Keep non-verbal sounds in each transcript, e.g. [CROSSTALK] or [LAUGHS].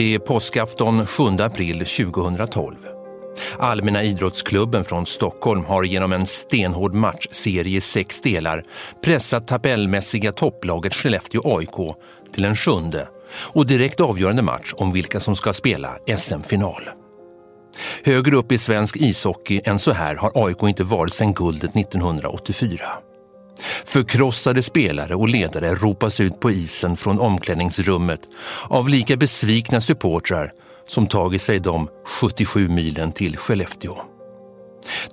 Det är påskafton 7 april 2012. Allmänna idrottsklubben från Stockholm har genom en stenhård matchserie i sex delar pressat tabellmässiga topplaget Skellefteå AIK till en sjunde och direkt avgörande match om vilka som ska spela SM-final. Högre upp i svensk ishockey än så här har AIK inte varit sedan guldet 1984. Förkrossade spelare och ledare ropas ut på isen från omklädningsrummet av lika besvikna supportrar som tagit sig de 77 milen till Skellefteå.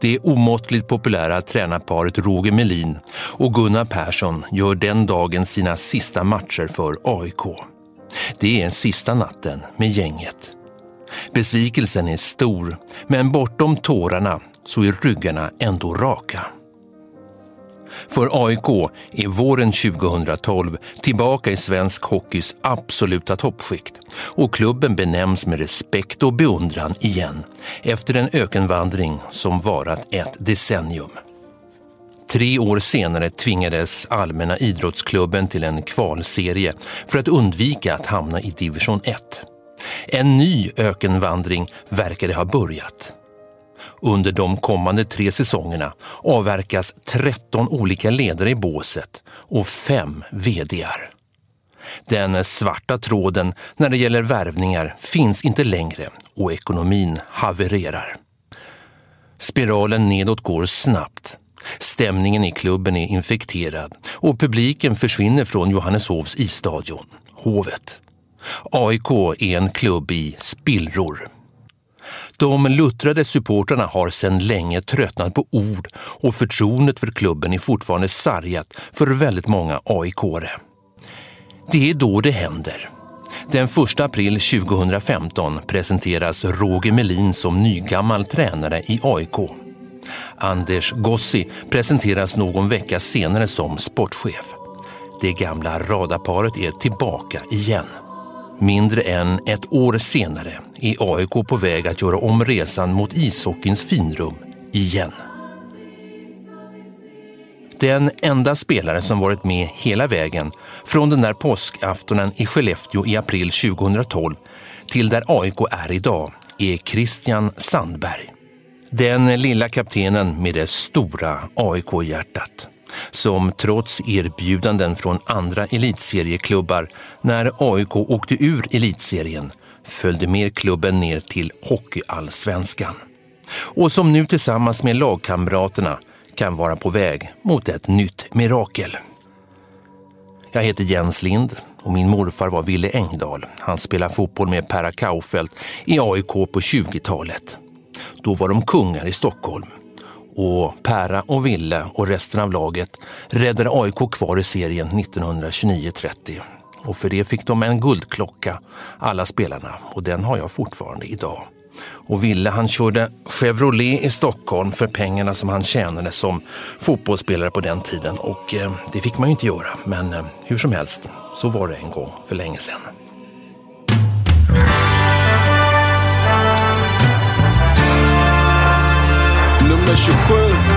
Det omåttligt populära tränarparet Roger Melin och Gunnar Persson gör den dagen sina sista matcher för AIK. Det är sista natten med gänget. Besvikelsen är stor, men bortom tårarna så är ryggarna ändå raka. För AIK är våren 2012 tillbaka i svensk hockeys absoluta toppskikt och klubben benämns med respekt och beundran igen efter en ökenvandring som varat ett decennium. Tre år senare tvingades Allmänna idrottsklubben till en kvalserie för att undvika att hamna i division 1. En ny ökenvandring verkade ha börjat. Under de kommande tre säsongerna avverkas 13 olika ledare i båset och fem VDR. Den svarta tråden när det gäller värvningar finns inte längre och ekonomin havererar. Spiralen nedåt går snabbt. Stämningen i klubben är infekterad och publiken försvinner från Johanneshovs isstadion, Hovet. AIK är en klubb i spillror. De luttrade supportrarna har sedan länge tröttnat på ord och förtroendet för klubben är fortfarande sargat för väldigt många AIK-are. Det är då det händer. Den 1 april 2015 presenteras Roger Melin som nygammal tränare i AIK. Anders Gossi presenteras någon vecka senare som sportchef. Det gamla radarparet är tillbaka igen. Mindre än ett år senare är AIK på väg att göra om resan mot ishockeyns finrum igen. Den enda spelare som varit med hela vägen från den där påskaftonen i Skellefteå i april 2012 till där AIK är idag är Christian Sandberg. Den lilla kaptenen med det stora AIK-hjärtat som trots erbjudanden från andra elitserieklubbar när AIK åkte ur elitserien följde med klubben ner till Hockeyallsvenskan. Och som nu tillsammans med lagkamraterna kan vara på väg mot ett nytt mirakel. Jag heter Jens Lind och min morfar var Ville Engdahl. Han spelade fotboll med Perra Kaufelt i AIK på 20-talet. Då var de kungar i Stockholm och Perra och Ville och resten av laget räddade AIK kvar i serien 1929-30. Och för det fick de en guldklocka, alla spelarna, och den har jag fortfarande idag. Och Ville han körde Chevrolet i Stockholm för pengarna som han tjänade som fotbollsspelare på den tiden. Och eh, det fick man ju inte göra, men eh, hur som helst, så var det en gång för länge sedan. nummer 27.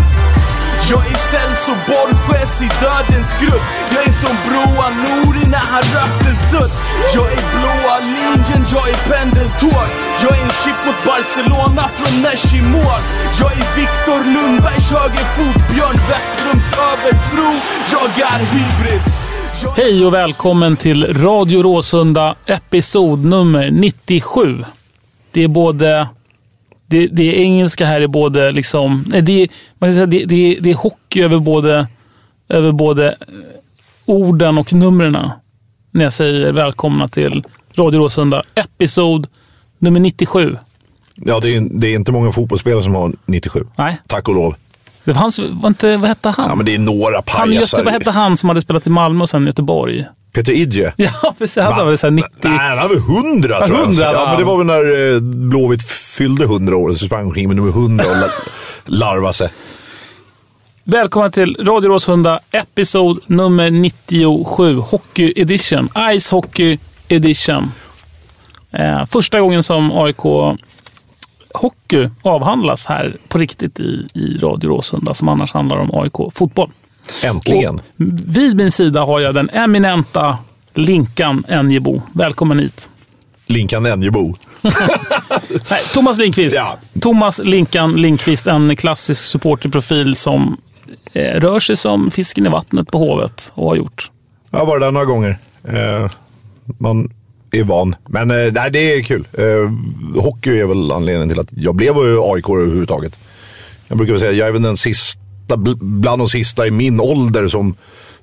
jag är Celso Borges i dödens grupp. Jag är som Broa Nouri när han rökte sutt. Jag är blåa linjen, jag är pendeltåg. Jag är en chip mot Barcelona från Nesh i mål Jag är Viktor Lundbergs högerfot Björn Westrums övertro. Jag är hybris. Hej och välkommen till Radio Råsunda episod nummer 97. Det är både det, det är engelska här är både liksom... Nej, det, man kan säga, det, det, det är hockey över både, över både eh, orden och numren. När jag säger välkomna till Radio Råsunda, episod nummer 97. Ja, det är, det är inte många fotbollsspelare som har 97. Nej. Tack och lov. Det var, hans, var inte, vad hette han? Ja, men det är några han pajasar. vad hette han som hade spelat i Malmö och sen Göteborg? Peter Idje. [LAUGHS] Ja, precis. Han var väl så här 90... Nej, han var 100 Ja, tror jag. 100 var ja, men han. det var väl när eh, Blåvitt fyllde 100 år, så sprang omkring med nummer 100 och la- [LAUGHS] larvade sig. Välkomna till Radio Råsunda, episod nummer 97, Hockey Edition. Ice Hockey Edition. Eh, första gången som AIK Hockey avhandlas här på riktigt i, i Radio Råsunda, som annars handlar om AIK Fotboll. Äntligen. Och vid min sida har jag den eminenta Linkan Enjebo. Välkommen hit. Linkan Enjebo. [LAUGHS] Nej, Thomas Lindqvist. Ja. Thomas Linkan Lindqvist, en klassisk supporterprofil som eh, rör sig som fisken i vattnet på Hovet och har gjort. Jag har varit där några gånger. Eh, man är van. Men eh, nej, det är kul. Eh, hockey är väl anledningen till att jag blev eh, AIK överhuvudtaget. Jag brukar väl säga att jag är väl den sista, bland de sista i min ålder som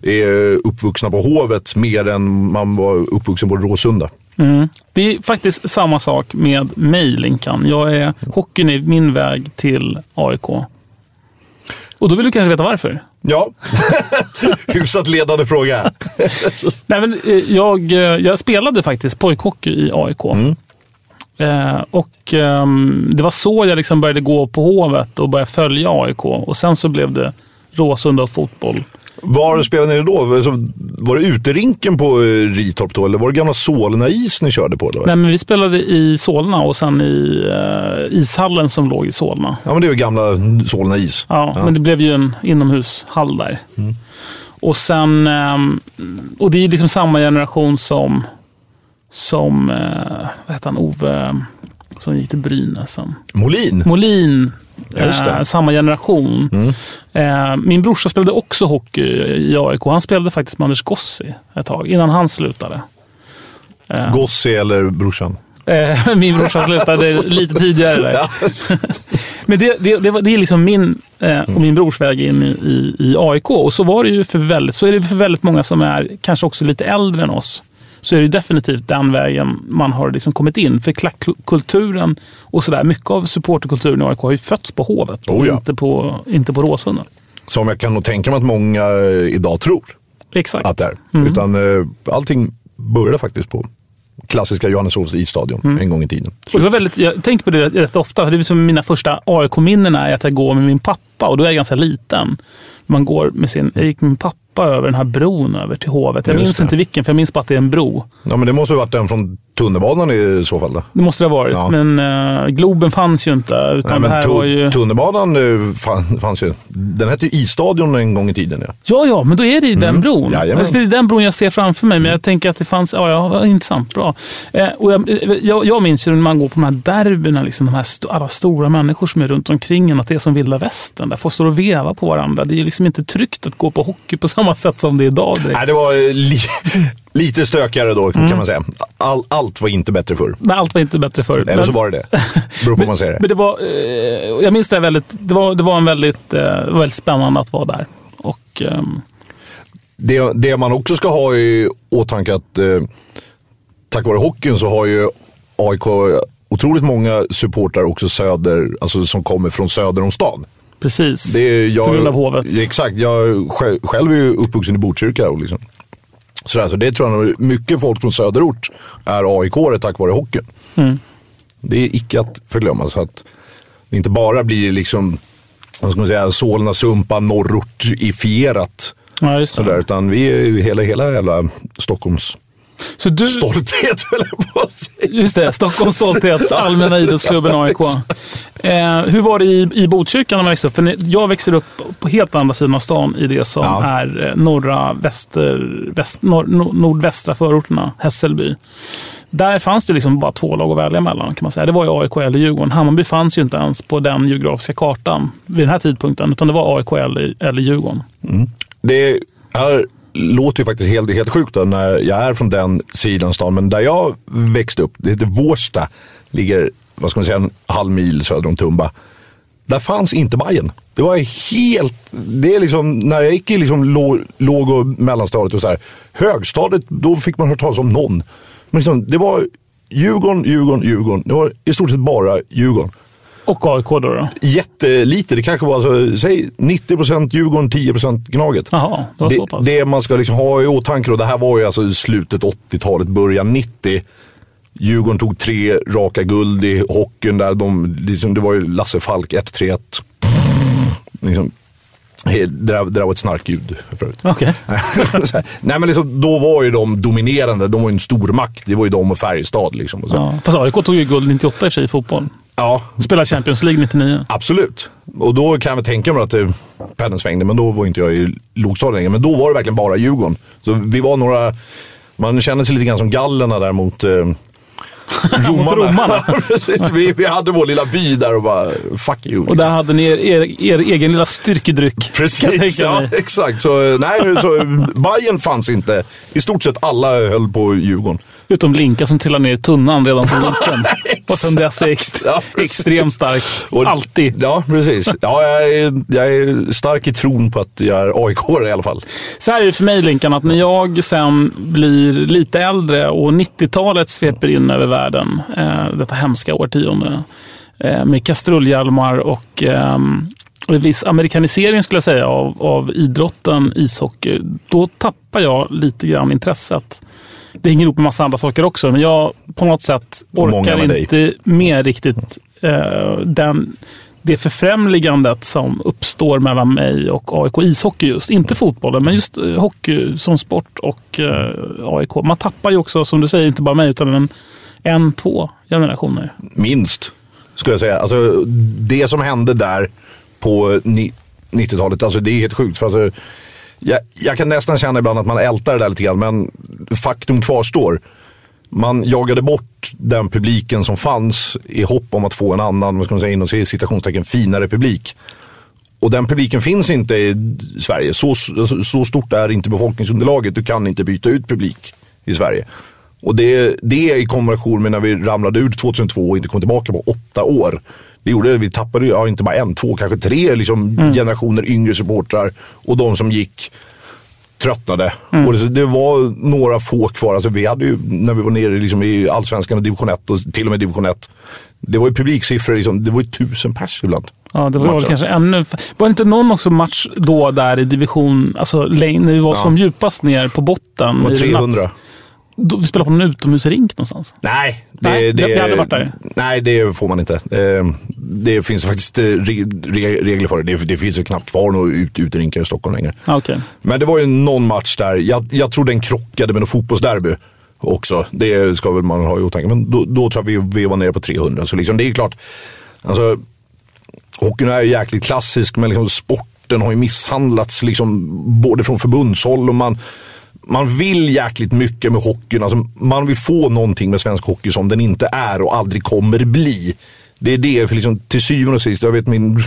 är eh, uppvuxna på Hovet mer än man var uppvuxen på Råsunda. Mm. Det är faktiskt samma sak med mig, Linkan. Jag är, hockeyn är min väg till AIK. Och då vill du kanske veta varför? Ja, [LAUGHS] hyfsat ledande fråga. [LAUGHS] Nej, men, eh, jag, eh, jag spelade faktiskt pojkhockey i AIK. Eh, och ehm, Det var så jag liksom började gå på Hovet och började följa AIK. Och Sen så blev det Råsunda och fotboll. Var spelade ni då? Alltså, Var det uterinken på eh, Ritorp då? Eller var det gamla Solna-is ni körde på då? Nej, men vi spelade i Solna och sen i eh, ishallen som låg i Solna. Ja, men det är ju gamla Solna-is. Ja, men det blev ju en inomhushall där. Och sen, ehm, och det är liksom samma generation som, som eh, vad heter han, Ove, som gick till Brynäs sen. Molin? Molin, eh, samma generation. Eh, min brorsa spelade också hockey i AIK. Han spelade faktiskt med Anders Gossi ett tag, innan han slutade. Gossi eller brorsan? Eh, Min brorsa slutade lite tidigare där. [LAUGHS] Men det, det, det, var, det är liksom min eh, och min brors väg in i, i, i AIK. Och så var det ju för väldigt, så är det för väldigt många som är kanske också lite äldre än oss. Så är det definitivt den vägen man har liksom kommit in. För klackkulturen och sådär, mycket av supporterkulturen i AIK har ju fötts på Hovet. Oh och ja. inte på, inte på Råsunda. Som jag kan nog tänka mig att många eh, idag tror Exakt. att det är. Utan eh, allting började faktiskt på klassiska Johanneshovs isstadion en gång i tiden. Och det var väldigt, jag tänker på det rätt, rätt ofta. Det är som mina första AIK-minnen är att jag går med min pappa och då är jag ganska liten. Man går med sin, jag gick med min pappa över den här bron över till Hovet. Jag Just minns det. inte vilken, för jag minns bara att det är en bro. Ja, men det måste ha varit den från tunnelbanan i så fall. Då. Det måste det ha varit. Ja. Men eh, Globen fanns ju inte. Utan Nej, men här var ju... Tunnelbanan eh, fann, fanns ju. Den hette ju isstadion en gång i tiden. Ja. Ja, ja, men då är det i den bron. Mm. Jajamän. Mm. det är den bron jag ser framför mig. Men jag tänker att det fanns... Ja, ja intressant. Bra. Eh, och jag, jag, jag minns ju när man går på de här derbyna, liksom, de här st- alla stora människor som är runt omkring en, att det är som vilda västern. Där folk står och vevar på varandra. Det är liksom inte tryggt att gå på hockey på samma sätt som det är idag. Direkt. Nej, det var eh, li [LAUGHS] lite stökigare då kan man säga. All, allt var inte bättre förr. Men allt var inte bättre förr. Eller så var det det. [LAUGHS] Beror på hur man ser det. Men det var, eh, jag minns det väldigt, det var, det var en väldigt, eh, det var väldigt spännande att vara där. Och, ehm, det, det man också ska ha i åtanke att eh, tack vare hockeyn så har ju AIK otroligt många supportrar också söder, alltså som kommer från söder om stan. Precis, Det är jag, på grund av hovet. Exakt, jag själv, själv är ju uppvuxen i Botkyrka. Och liksom. Så det tror jag nog, mycket folk från söderort är aik tack vare hockeyn. Mm. Det är icke att förglömma. Så att det inte bara blir liksom, vad ska man säga, Solna, Sumpa, norrort-ifierat. Ja, just det. Sådär, utan vi är ju hela, hela jävla Stockholms Så du, stolthet, höll jag på att säga. just det, Stockholms stolthet, [LAUGHS] Allmänna idrottsklubben AIK. Eh, hur var det i, i Botkyrka när man växte upp? För jag växer upp på helt andra sidan av stan i det som Ja. är eh, norra, väster, väst, nor, nor, nordvästra förorterna, Hässelby. Där fanns det liksom bara två lag att välja mellan. kan man säga. Det var ju AIK eller Djurgården. Hammarby fanns ju inte ens på den geografiska kartan vid den här tidpunkten. Utan det var AIK eller, eller Djurgården. Det här låter ju faktiskt helt, helt sjukt då, när jag är från den sidan stan. Men där jag växte upp, det heter Vårsta, ligger vad ska man säga, en halv mil söder om Tumba. Där fanns inte Bajen. Det var helt, det är liksom, när jag gick i liksom låg och mellanstadiet och så här, högstadiet, då fick man höra talas om någon. Men liksom, det var Djurgården, Djurgården, Djurgården. Det var i stort sett bara Djurgården. Och AIK då? då. Jättelite, det kanske var alltså, säg 90% Djurgården, 10% Gnaget. Jaha, det var så pass. Det, det man ska liksom ha i åtanke, och det här var ju alltså slutet 80-talet, början 90. Djurgården tog tre raka guld i hockeyn där. De, liksom, det var ju Lasse Falk 1-3-1. Liksom, det, där, det där var ett snarkljud förut. [LAUGHS] Här, Nej men liksom, då var ju de dominerande. De var ju en stor makt. Det var ju de och Färjestad. Liksom, och så. Ja. Fast AIK tog ju guld 98 i sig i fotboll. Ja, Spelade Champions League 99. Absolut. Och då kan jag väl tänka mig att pendeln svängde, men då var inte jag i lågstadiet längre. Men då var det verkligen bara Djurgården. Så vi var några, man kände sig lite grann som gallerna där mot eh, [LAUGHS] romarna. romarna. [LAUGHS] Precis, vi, vi hade vår lilla by där och bara, fuck you. Och där hade ni er, er, er egen lilla styrkedryck. Precis, ja, mig. exakt. Så, eh, nej, så Bayern fanns inte. I stort sett alla höll på Djurgården. Utom Linka som trillade ner i tunnan redan som liten. [LAUGHS] Och sen dess är ext- Ja, extremt stark. Och- Alltid. Ja, precis. Ja, jag, är, jag är stark i tron på att jag är aik i alla fall. Så här är det för mig Linkan, att när jag sen blir lite äldre och 90-talet sveper in över världen, eh, detta hemska årtionde, eh, med kastrulhjälmar och eh, viss amerikanisering skulle jag säga av, av idrotten ishockey, då tappar jag lite grann intresset. Det hänger ihop med massa andra saker också, men jag på något sätt orkar dig. inte med riktigt eh, den, det förfrämligandet som uppstår mellan mig och AIK ishockey just. Inte fotbollen, men just eh, hockey som sport och eh, AIK. Man tappar ju också, som du säger, inte bara mig, utan en, en två generationer. Minst, skulle jag säga. Alltså, det som hände där på ni- 90-talet, alltså, det är helt sjukt. För alltså, jag, jag kan nästan känna ibland att man ältar det där lite grann, men faktum kvarstår. Man jagade bort den publiken som fanns i hopp om att få en annan, vad ska man säga, inom citationstecken, finare publik. Och den publiken finns inte i Sverige. Så, så, så stort är inte befolkningsunderlaget. Du kan inte byta ut publik i Sverige. Och det, det i kombination med när vi ramlade ur 2002 och inte kom tillbaka på åtta år. Det gjorde vi tappade ja, inte bara en, två, kanske tre liksom, generationer yngre supportrar. Och de som gick tröttnade. Och det, det var några få kvar. Alltså, vi hade ju, när vi var nere liksom, i allsvenskan och division 1 och till och med division 1. Det var ju publiksiffror, liksom, det var ju tusen pers ibland. Ja, det var väl kanske ännu... Var det inte någon också match då där i division, alltså när vi var som djupast ner på botten? Det var i 300. natt? Vi spelade på en utomhusrink någonstans. Nej, Nej, det- vi hade varit där. Nej, det får man inte. Eh, Det finns faktiskt eh, re- re- regler för det. Det, det finns ju knappt kvar några ut, uterinkar i Stockholm längre. Ah, Okej. Men det var ju någon match där, jag, jag tror den krockade med något fotbollsderby också. Det ska väl man ha i åtanke. Men då, då tror jag vi, vi var nere på 300. Så liksom, det är klart, alltså, hockeyn är ju jäkligt klassisk, men liksom, sporten har ju misshandlats liksom, både från förbundshåll och man man vill jäkligt mycket med hockeyn. Alltså, man vill få någonting med svensk hockey som den inte är och aldrig kommer bli. Det är det, för liksom, till syvende och sist, jag vet min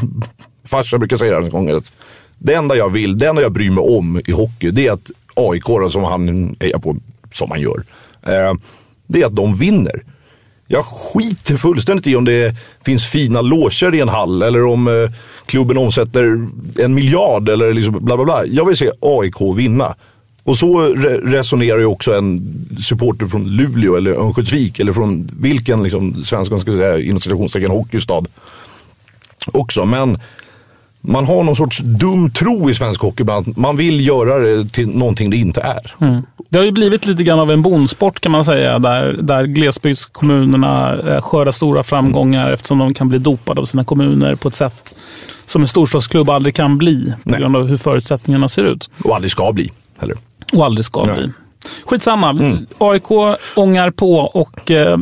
farsa brukar säga det här en gång, att det enda jag vill, det enda jag bryr mig om i hockey, det är att AIK, alltså som han hejar på, som han gör, eh, det är att de vinner. Jag skiter fullständigt i om det finns fina loger i en hall eller om eh, klubben omsätter en miljard eller liksom bla bla bla. Jag vill se AIK vinna. Och så re- resonerar ju också en supporter från Luleå eller Örnsköldsvik eller från vilken liksom, svensk, ska säga, inom citationstecken, hockeystad också. Men man har någon sorts dum tro i svensk hockey ibland. Man vill göra det till någonting det inte är. Det har ju blivit lite grann av en bondsport kan man säga, där, där glesbygdskommunerna eh, skördar stora framgångar eftersom de kan bli dopade av sina kommuner på ett sätt som en storstadsklubb aldrig kan bli på Nej. grund av hur förutsättningarna ser ut. Och aldrig ska bli heller. Och aldrig ska Nej. bli. Skitsamma. Mm. AIK ångar på och eh,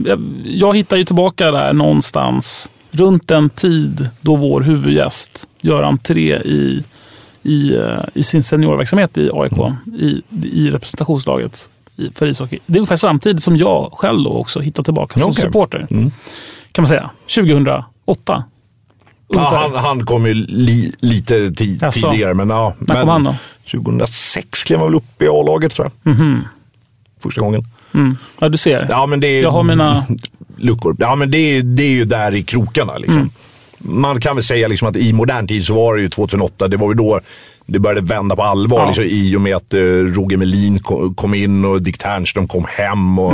jag hittar ju tillbaka där någonstans runt den tid då vår huvudgäst gör entré i, i, eh, i sin seniorverksamhet i AIK, Mm. i, i representationslaget för ishockey. Det är ungefär samtidigt som jag själv då också hittar tillbaka som Okej. supporter. Mm. Kan man säga. 2008. Ja, han, han kom ju li, lite ti, tidigare, men ja. När men kom han då? 2006 klev han väl upp i A-laget tror jag. Första gången. Mm. Ja, du ser. Ja, men det är, Jag har mina- [LAUGHS] luckor. Ja, men det är, det är ju där i krokarna. Liksom. Mm. Man kan väl säga liksom att i modern tid så var det ju 2008. Det var ju då det började vända på allvar. Ja. Liksom, I och med att eh, Roger Melin ko- kom in och Dick Ternström kom hem. Och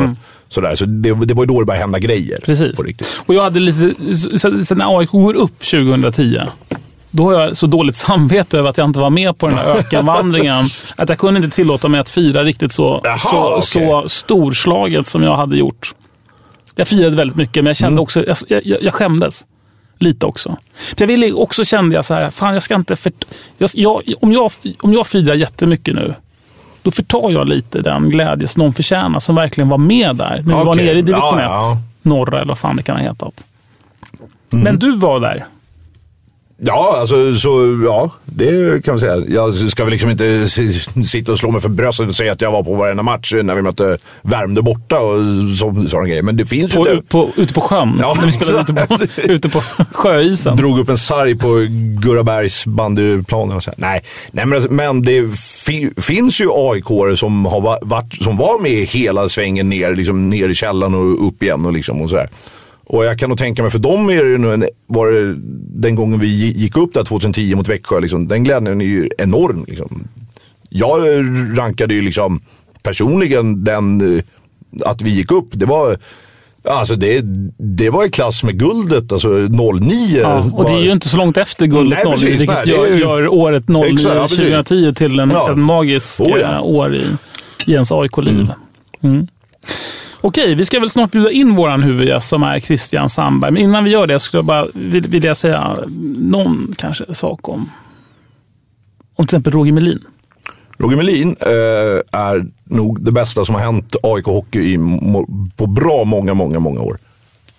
sådär. Så det, det var ju då det började hända grejer. Mm. Precis. Och jag hade lite, så, så när AIK går upp 2010, då har jag så dåligt [LAUGHS] samvete över att jag inte var med på den här ökenvandringen. [LAUGHS] att jag kunde inte tillåta mig att fira riktigt så, Jaha, så, okej. så storslaget som jag hade gjort. Jag firade väldigt mycket, men jag Mm. kände också, jag, jag, jag skämdes. Lite också. För jag ville också kände jag så här, fan jag ska inte för, jag, jag, om, jag, om jag firar jättemycket nu, då förtar jag lite den glädje som någon förtjänar som verkligen var med där. När vi var Okej. nere i division 1, Ja, ja. norra eller vad fan det kan ha hetat. Mm. Men du var där. Ja, alltså så, ja, det kan man säga. Jag ska väl liksom inte sitta och slå mig för bröstet och säga att jag var på varenda match när vi mötte Värmdö borta och så, sådana grejer. Men det finns På, ju inte. på, ute på sjön. Ja, när vi spelade ute på, ute på sjöisen. Drog upp en sarg på Gurrabergs bandyplanen och så här. Nej, Nej men, alltså, men det fi, finns ju aik som, har va- varit, som var med hela svängen ner, liksom, ner i källaren och upp igen och, liksom, och sådär. Och jag kan nog tänka mig, för dem är det nu en, var det den gången vi gick upp där 2010 mot Växjö, liksom, den glädjen är ju enorm. Liksom. Jag rankade ju liksom personligen den, eh, att vi gick upp, det var Alltså det, det var i klass med guldet, alltså 09. Ja, och det är ju inte så långt efter guldet Nej, 09, precis. vilket Nej, gör, ju- gör året 09 Exakt, ja, precis. 2010 till en, Ja. en magisk Oh, ja. eh, år i Jens AIK-liv. Mm. Okej, vi ska väl snart bjuda in vår huvudgäst som är Christian Sandberg. Men innan vi gör det skulle jag bara vilja säga någon kanske sak om, om till exempel Roger Melin. Roger Melin eh, är nog det bästa som har hänt AIK Hockey i, på bra många, många, många år.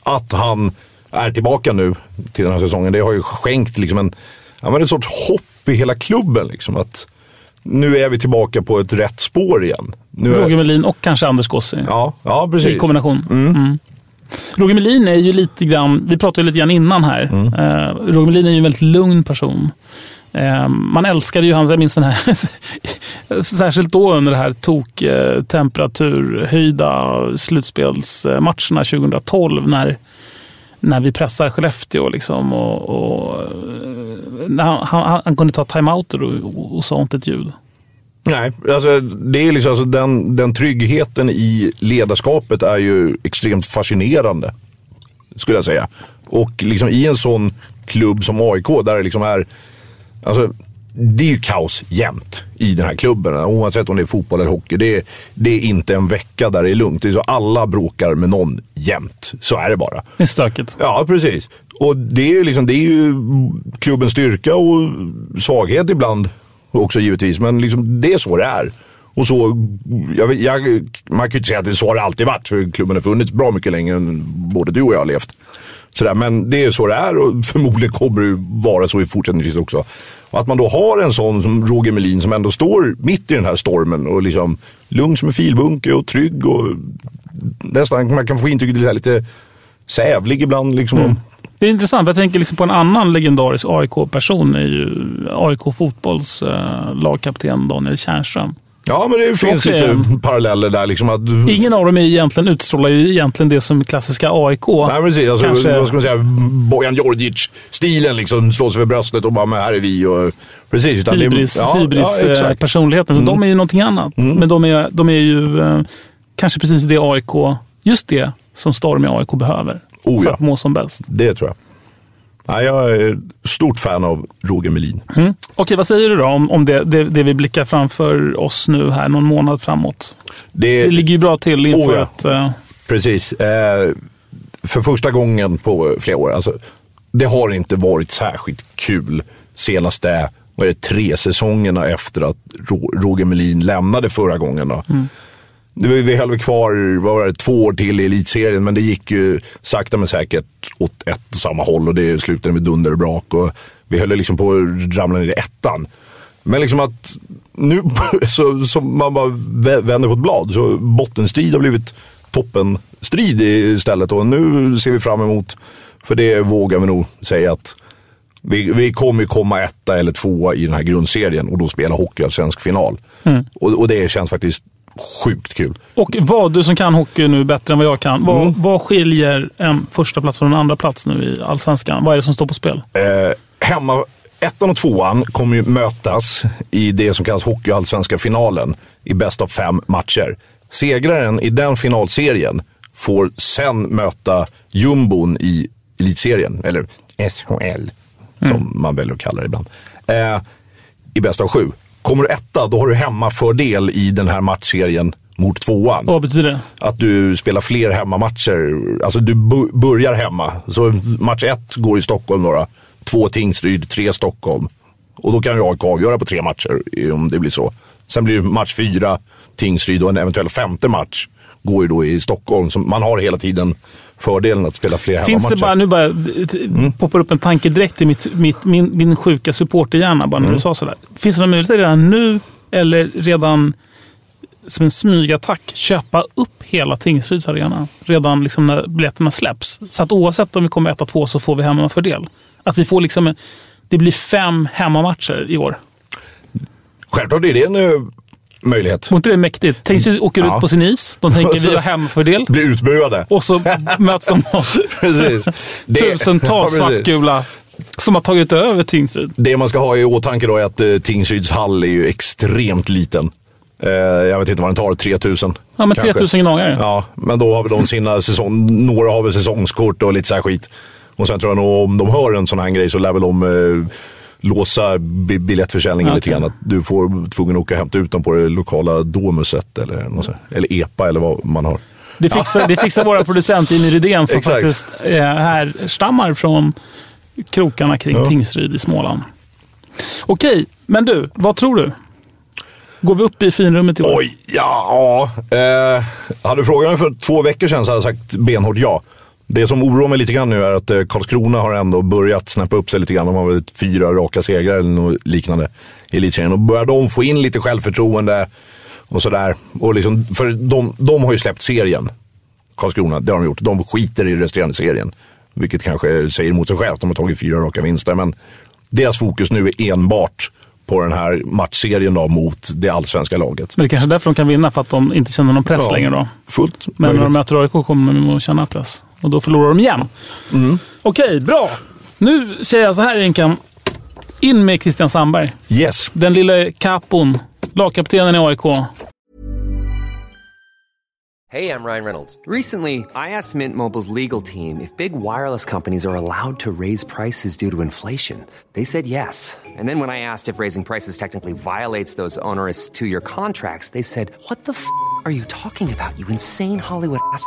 Att han är tillbaka nu till den här säsongen, det har ju skänkt liksom en, ja, men en sorts hopp i hela klubben. Liksom, att nu är vi tillbaka på ett rätt spår igen. Nu är, Roger Melin och kanske Anders Gossi. ja, ja, I precis. kombination. Mm. Roger Melin är ju lite grann, vi pratade lite grann innan här. Mm. Eh, Roger Melin är ju en väldigt lugn person. Eh, man älskade ju hans, jag minns den här, [LAUGHS] särskilt då under det här tok eh, temperaturhöjda slutspelsmatcherna 2012 när, när vi pressar Skellefteå. Liksom, och, och, eh, han, han, han kunde ta timeouter och, och, och sa inte ett ljud. Nej, alltså, det är liksom, alltså, den, den tryggheten i ledarskapet är ju extremt fascinerande. Skulle jag säga. Och liksom i en sån klubb som AIK där det liksom är, alltså, det är ju kaos jämt i den här klubben. Oavsett om det är fotboll eller hockey. Det är, det är inte en vecka där det är lugnt. Det är så alla bråkar med någon jämt. Så är det bara. Det är stökigt. Ja, precis. Och det är, liksom, det är ju klubbens styrka och svaghet ibland också givetvis. Men liksom, det är så det är. Och så, jag, jag, man kan ju inte säga att det är så det alltid varit, för klubben har funnits bra mycket längre än både du och jag har levt. Sådär, men det är så det är och [LAUGHS] förmodligen kommer det vara så i fortsättningsvis också. Och att man då har en sån som Roger Melin som ändå står mitt i den här stormen och liksom lugn som en filbunke och trygg och nästan, man kan få intrycket att lite sävlig ibland. Liksom. Mm. Det är intressant. Jag tänker liksom på en annan legendarisk AIK-person. är ju AIK fotbolls eh, lagkapten Daniel Tjärnström. Ja, men det finns lite en- paralleller där. Liksom att, Ingen av dem är egentligen, utstrålar ju egentligen det som klassiska AIK. Nej, precis. Alltså, Kanske- Vad ska man säga? Bojan Djordjic-stilen. Liksom, slår sig för bröstet och bara, men här är vi. Och, precis. Utan hybris, det, ja, hybris ja, eh, personligheten. De är ju någonting annat. Men de är, de är ju eh, kanske precis det AIK, just det som Storm i AIK behöver. Oh, för ja. att må som bäst. Det tror jag. Ja, jag är stort fan av Roger Melin. Mm. Okej, vad säger du då om, om det, det, det vi blickar framför oss nu här någon månad framåt? Det, Det ligger ju bra till inför Oh, ja. ett... eh, Precis. Eh, för första gången på flera år. Alltså, det har inte varit särskilt kul senaste vad är det, tre säsongerna efter att Ro- Roger Melin lämnade förra gången. Då. Det, var- vi väl kvar vad var det, två år till i elitserien, men det gick ju sakta men säkert åt ett och samma håll och det slutade med dunder och brak. Och vi höll liksom på att ramla ner i ettan. Men liksom att nu, [LAUGHS] så, så man bara vä- vänder på ett blad, så bottenstrid har blivit toppenstrid istället. Och nu ser vi fram emot, för det vågar vi nog säga att vi, vi kommer komma etta eller tvåa i den här grundserien och då spela hockeyallsvensk final. Och, och det känns faktiskt sjukt kul. Och vad, du som kan hockey nu bättre än vad jag kan. Vad, vad skiljer en första plats från en andra plats nu i Allsvenskan? Vad är det som står på spel? Eh, hemma, ettan och tvåan kommer ju mötas i det som kallas hockeyallsvenska finalen i bäst av fem matcher. Segraren i den finalserien får sen möta jumbon i elitserien, eller SHL som man väljer att kalla det ibland, eh, i bäst av sju. Kommer du etta, då har du hemmafördel i den här matchserien mot tvåan. Vad betyder det? Att du spelar fler hemmamatcher. Alltså du börjar hemma. Så match ett går i Stockholm då. Två Tingsryd, tre Stockholm. Och då kan ju AIK avgöra på tre matcher om det blir så. Sen blir match fyra Tingsryd och en eventuell femte match går ju då i Stockholm. Så man har hela tiden fördelen att spela fler Finns det bara, nu bara mm. poppar upp en tanke direkt i mitt, mitt, min, min sjuka supporterhjärna bara när Mm. du sa sådär. Finns det någon möjlighet redan nu eller redan som en smygattack köpa upp hela Tingsryds arena redan liksom när biljetterna släpps? Så att oavsett om vi kommer etta, två så får vi hemmafördel. Att vi får liksom, en- det blir fem hemmamatcher i år. Självklart är det en eh, möjlighet. Var inte det mäktigt? Tingsryd åker Ja. ut på sin is. De tänker [LAUGHS] vi har hemmafördel. Bli utbuade. Och så möts de av [LAUGHS] tusentals [LAUGHS] Ja, svartgula som har tagit över Tingsryd. Det man ska ha i åtanke då är att eh, Tingsryds hall är ju extremt liten. Eh, jag vet inte vad den tar, 3000? Ja, men kanske. 3000 gnagare. Ja, men då har väl de sina säsong... Några har väl säsongskort och lite så här skit. Och sen tror jag nog om de hör en sån här grej så lär väl de eh, låsa bi- biljettförsäljningen Okej. lite grann. Att du får tvungen att åka och hämta ut dem på det lokala Domuset eller, något sånt. eller EPA eller vad man har. Det fixar, det fixar våra producent Jimmy Rydén som Exakt. faktiskt eh, härstammar från krokarna kring Ja. Tingsryd i Småland. Okej, men du, vad tror du? Går vi upp i finrummet i år? Oj, ja. Eh, hade du frågat mig för två veckor sedan så hade jag sagt benhårt ja. Det som oroar mig lite grann nu är att eh, Karlskrona har ändå börjat snäppa upp sig lite grann. De har väl fyra raka segrar eller något liknande i elitserien. Och börjar de få in lite självförtroende och sådär. Och liksom, för de, de har ju släppt serien, Karlskrona. Det har de gjort. De skiter i resterande serien. Vilket kanske säger emot sig självt. De har tagit fyra raka vinster. Men deras fokus nu är enbart på den här matchserien då, mot det allsvenska laget. Men det är kanske är därför de kan vinna, för att de inte känner någon press Ja, längre då. Fullt Men när de möjligt. möter AIK kommer de att känna press. Och då förlorar de igen. Mm. Okej, bra. Nu säger jag så här Enkan. In med Christian Sandberg. Yes. Den lille kapon. Lagkaptenen i AIK. Hey, I'm Ryan Reynolds. Recently, I asked Mint Mobile's legal team if big wireless companies are allowed to raise prices due to inflation. They said yes. And then when I asked if raising prices technically violates those onerous two year contracts, they said, What the f are you talking about, you insane Hollywood ass?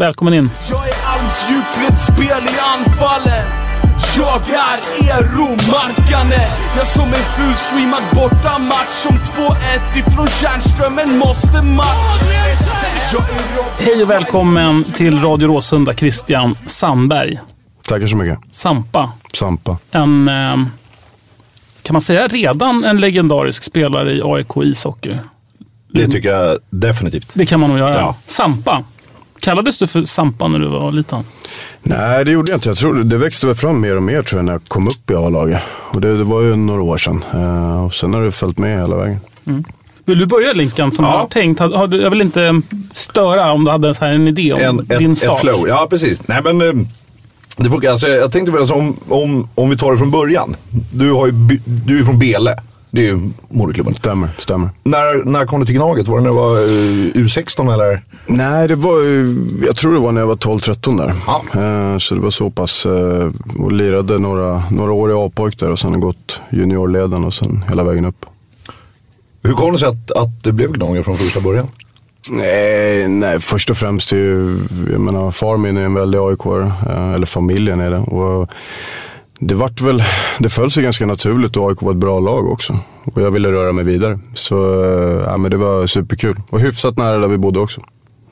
Välkommen in. Jag är allt djupled spel i anfallen Jag är Eero-Markane Jag som en fullstreamad bortamatch Som 2-1 ifrån Tjärnströmen måste match är Hej och välkommen till Radio Råsunda, Christian Sandberg. Tackar så mycket. Sampa. Sampa. En, eh, kan man säga redan en legendarisk spelare i AIK ishockey? Det tycker jag definitivt. Det kan man nog göra. Ja. Sampa. Kallades du för Sampa när du var liten? Nej, det gjorde jag inte. Jag tror det växte väl fram mer och mer tror jag när jag kom upp i A-laget. Och det, det var ju några år sedan. Eh, och sen har det följt med hela vägen. Vill du börja Linkan som Ja. du har tänkt? Har, har du, jag vill inte störa om du hade så här en idé om En, din ett, start. ett flow. Ja, precis. Nej, men, eh, det funkar. Alltså, jag tänkte väl alltså, om, om, om vi tar det från början. Du, har ju, du är från Bele. Det är ju moderklubben. Stämmer, stämmer. När, när kom du till Gnaget? Var det när du var eh, U16 eller? Nej, det var ju- jag tror det var när jag var 12-13 där. Ja. Eh, så det var så pass. eh, och lirade några, några år i A-pojk där och sen har gått juniorleden och sen hela vägen upp. Hur kom det sig att, att det blev Gnaget från första början? Nej, nej, först och främst är ju, jag menar, far min är en väldig aik eh, eller familjen är det. Och det vart väl, det föll sig ganska naturligt och AIK var ett bra lag också. Och jag ville röra mig vidare. Så eh, ja, men det var superkul. Och hyfsat nära där vi bodde också.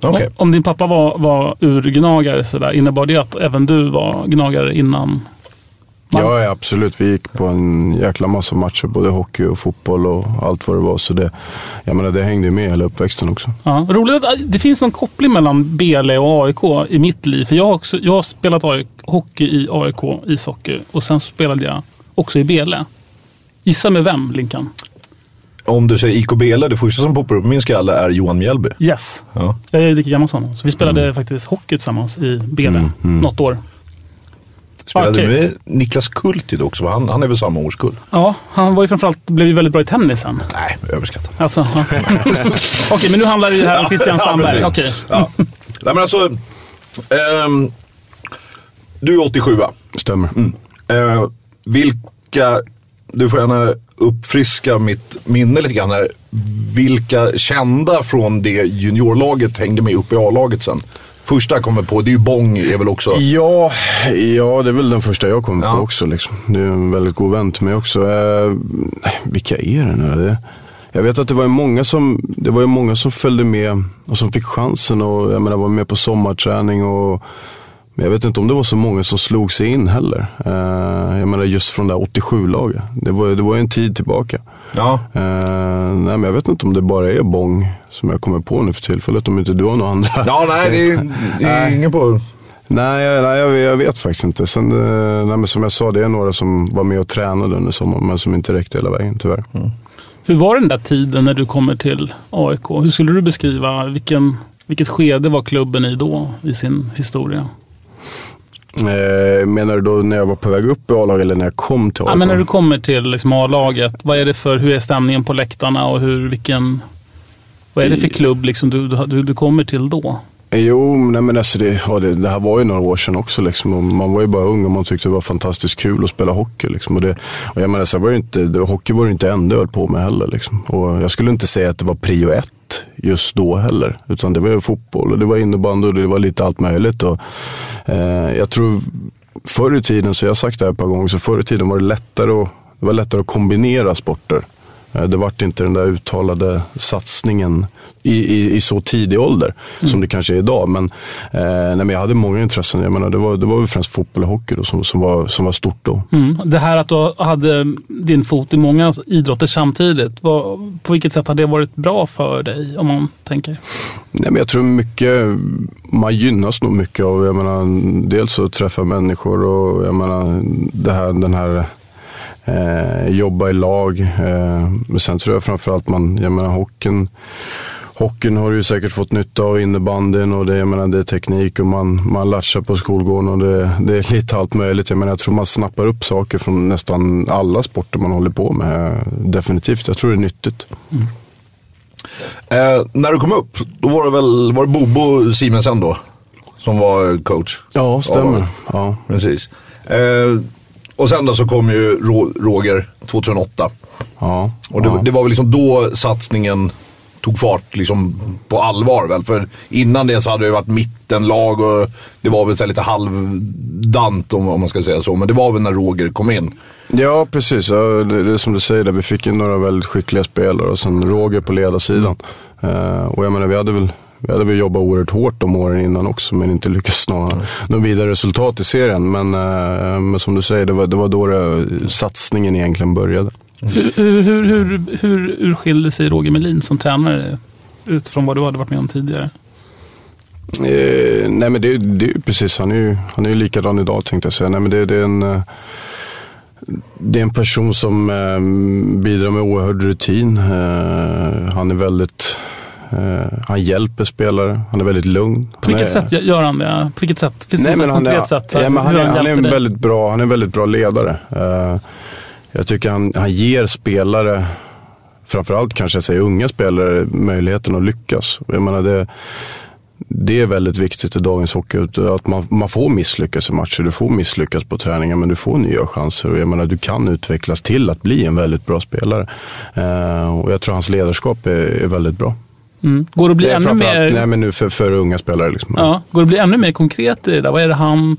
Okej. Om, om din pappa var, var urgnagare, så där, innebar det att även du var gnagare innan? Man- Ja, absolut. Vi gick på en jäkla massa matcher, både hockey och fotboll och allt vad det var. Så det, jag menar, det hängde ju med hela uppväxten också. Ja, roligt att det finns någon koppling mellan BL och AIK i mitt liv. För jag har, också, jag har spelat AIK, hockey i AIK, ishockey. Och sen spelade jag också i BL. Gissa med vem, Linkan? Om du säger IK Bele, det första som poppar upp i min skalle är Johan Mjällby. Yes. Ja. Jag är lika gammal som honom. Så vi spelade faktiskt hockey tillsammans i BL något år. Spelade Okej. du med Niklas Kultid också? va? Han, han är väl samma årskull? Ja, han var ju framförallt, blev ju väldigt bra i tennis sen. Nej, överskattat. Alltså, ja. [LAUGHS] Okej, men nu handlar det ju här om Christian Sandberg. Ja, precis. Ja. Nej, men alltså, ehm, du är 87 Stämmer. eh, Vilka, du får gärna uppfriska mitt minne lite grann här. Vilka kända från det juniorlaget hängde med upp i A-laget sen? Första jag kommer på, det är ju Bång är väl också. Ja, ja, det är väl den första jag kommer Ja. på också. Liksom. Det är en väldigt god vän till mig också. Eh, vilka är det nu? Det, jag vet att det var ju många som, det var ju många som följde med och som fick chansen och jag menar, var med på sommarträning. Och, men jag vet inte om det var så många som slog sig in heller. Eh, jag menar just från det här 87-laget. Det var, det var en tid tillbaka. Ja. Eh, nej, men jag vet inte om det bara är Bång som jag kommer på nu för tillfället. Om inte du har några andra. Ja, nej, det är, det är ingen på... Nej, jag, nej jag, jag vet faktiskt inte. Sen, eh, nej, men som jag sa, det är några som var med och tränade under sommaren, men som inte räckte hela vägen tyvärr. Hur var den där tiden när du kommer till AIK? Hur skulle du beskriva, vilken, vilket skede var klubben i då, i sin historia? Eh, menar du då när jag var på väg upp i A-laget eller när jag kom till AIK? Ja, men när du kommer till liksom A-laget, vad är det för, hur är stämningen på läktarna och hur, vilken, vad är det för klubb liksom du, du, du kommer till då? Jo, nej, men alltså det, ja, det, det här var ju några år sedan också. Liksom, man var ju bara ung och man tyckte det var fantastiskt kul att spela hockey. Liksom, och det, och jag menar, så var ju inte, hockey var det inte höll på med heller. Liksom. Och jag skulle inte säga att det var prio ett just då heller. Utan det var ju fotboll och det var innebandy och det var lite allt möjligt. Och, eh, jag tror förr i tiden, så jag har sagt det här ett par gånger, så förr i tiden var det lättare att, det var lättare att kombinera sporter. Eh, Det vart inte den där uttalade satsningen i, i, i så tidig ålder som det kanske är idag. Men, eh, nej, men jag hade många intressen. Jag menar, det, var, det var väl främst fotboll och hockey då, som, som, var, som var stort då. Mm. Det här att du hade din fot i många idrotter samtidigt, vad, på vilket sätt har det varit bra för dig om man tänker? Nej, men jag tror mycket, man gynnas nog mycket av, jag menar, dels att träffa människor och jag menar, det här, den här eh, jobba i lag. Eh, men sen tror jag framförallt man, jag menar hockeyn, hockeyn har du ju säkert fått nytta av innebandyn och det, jag menar, det är teknik och man, man latchar på skolgården och det, det är lite allt möjligt. Jag, menar, jag tror man snappar upp saker från nästan alla sporter man håller på med. Definitivt, jag tror det är nyttigt. Eh, när du kom upp, då var det väl var det Bobo Simensen då? Som var coach? Ja, stämmer. Ja. Precis. Eh, och sen då så kom ju Ro- Roger 2008. Ja, Och det, ja. det var väl liksom då satsningen tog fart liksom på allvar väl. För innan det så hade det varit mittenlag och det var väl så lite halvdant om, om man ska säga så. Men det var väl när Roger kom in. Ja, precis. Ja, det, det är som du säger, där. vi fick in några väldigt skickliga spelare och sen Roger på ledarsidan. Eh, och jag menar, vi hade väl vi hade väl jobbat oerhört hårt de åren innan också, men inte lyckats nå mm. något vidare resultat i serien. Men, eh, men som du säger, det var, det var då det, satsningen egentligen började. Mm. Hur, hur, hur, hur, hur skiljer sig Roger Melin som tränare utifrån vad du hade varit med om tidigare? Eh, nej men det, det är precis, han är ju han är likadan idag tänkte jag säga. Nej, men det, det är en, eh, det är en person som eh, bidrar med oerhörd rutin. Eh, han är väldigt han hjälper spelare, han är väldigt lugn. På vilket sätt gör han det? På vilket sätt? Finns det något konkret är, sätt? Ja, han, är, han, är en väldigt bra, han är en väldigt bra ledare. Uh, jag tycker han, han ger spelare, framförallt kanske jag säger unga spelare, möjligheten att lyckas. Jag menar det, det är väldigt viktigt i dagens hockey. Att man, man får misslyckas i matcher, du får misslyckas på träningar men du får nya chanser. Och jag menar, du kan utvecklas till att bli en väldigt bra spelare. Uh, och jag tror hans ledarskap är, är väldigt bra. Mm. Går det att bli ännu mer... Nej, men nu för, för unga spelare. Liksom. Ja. Går det att bli ännu mer konkret i det där? Vad är det han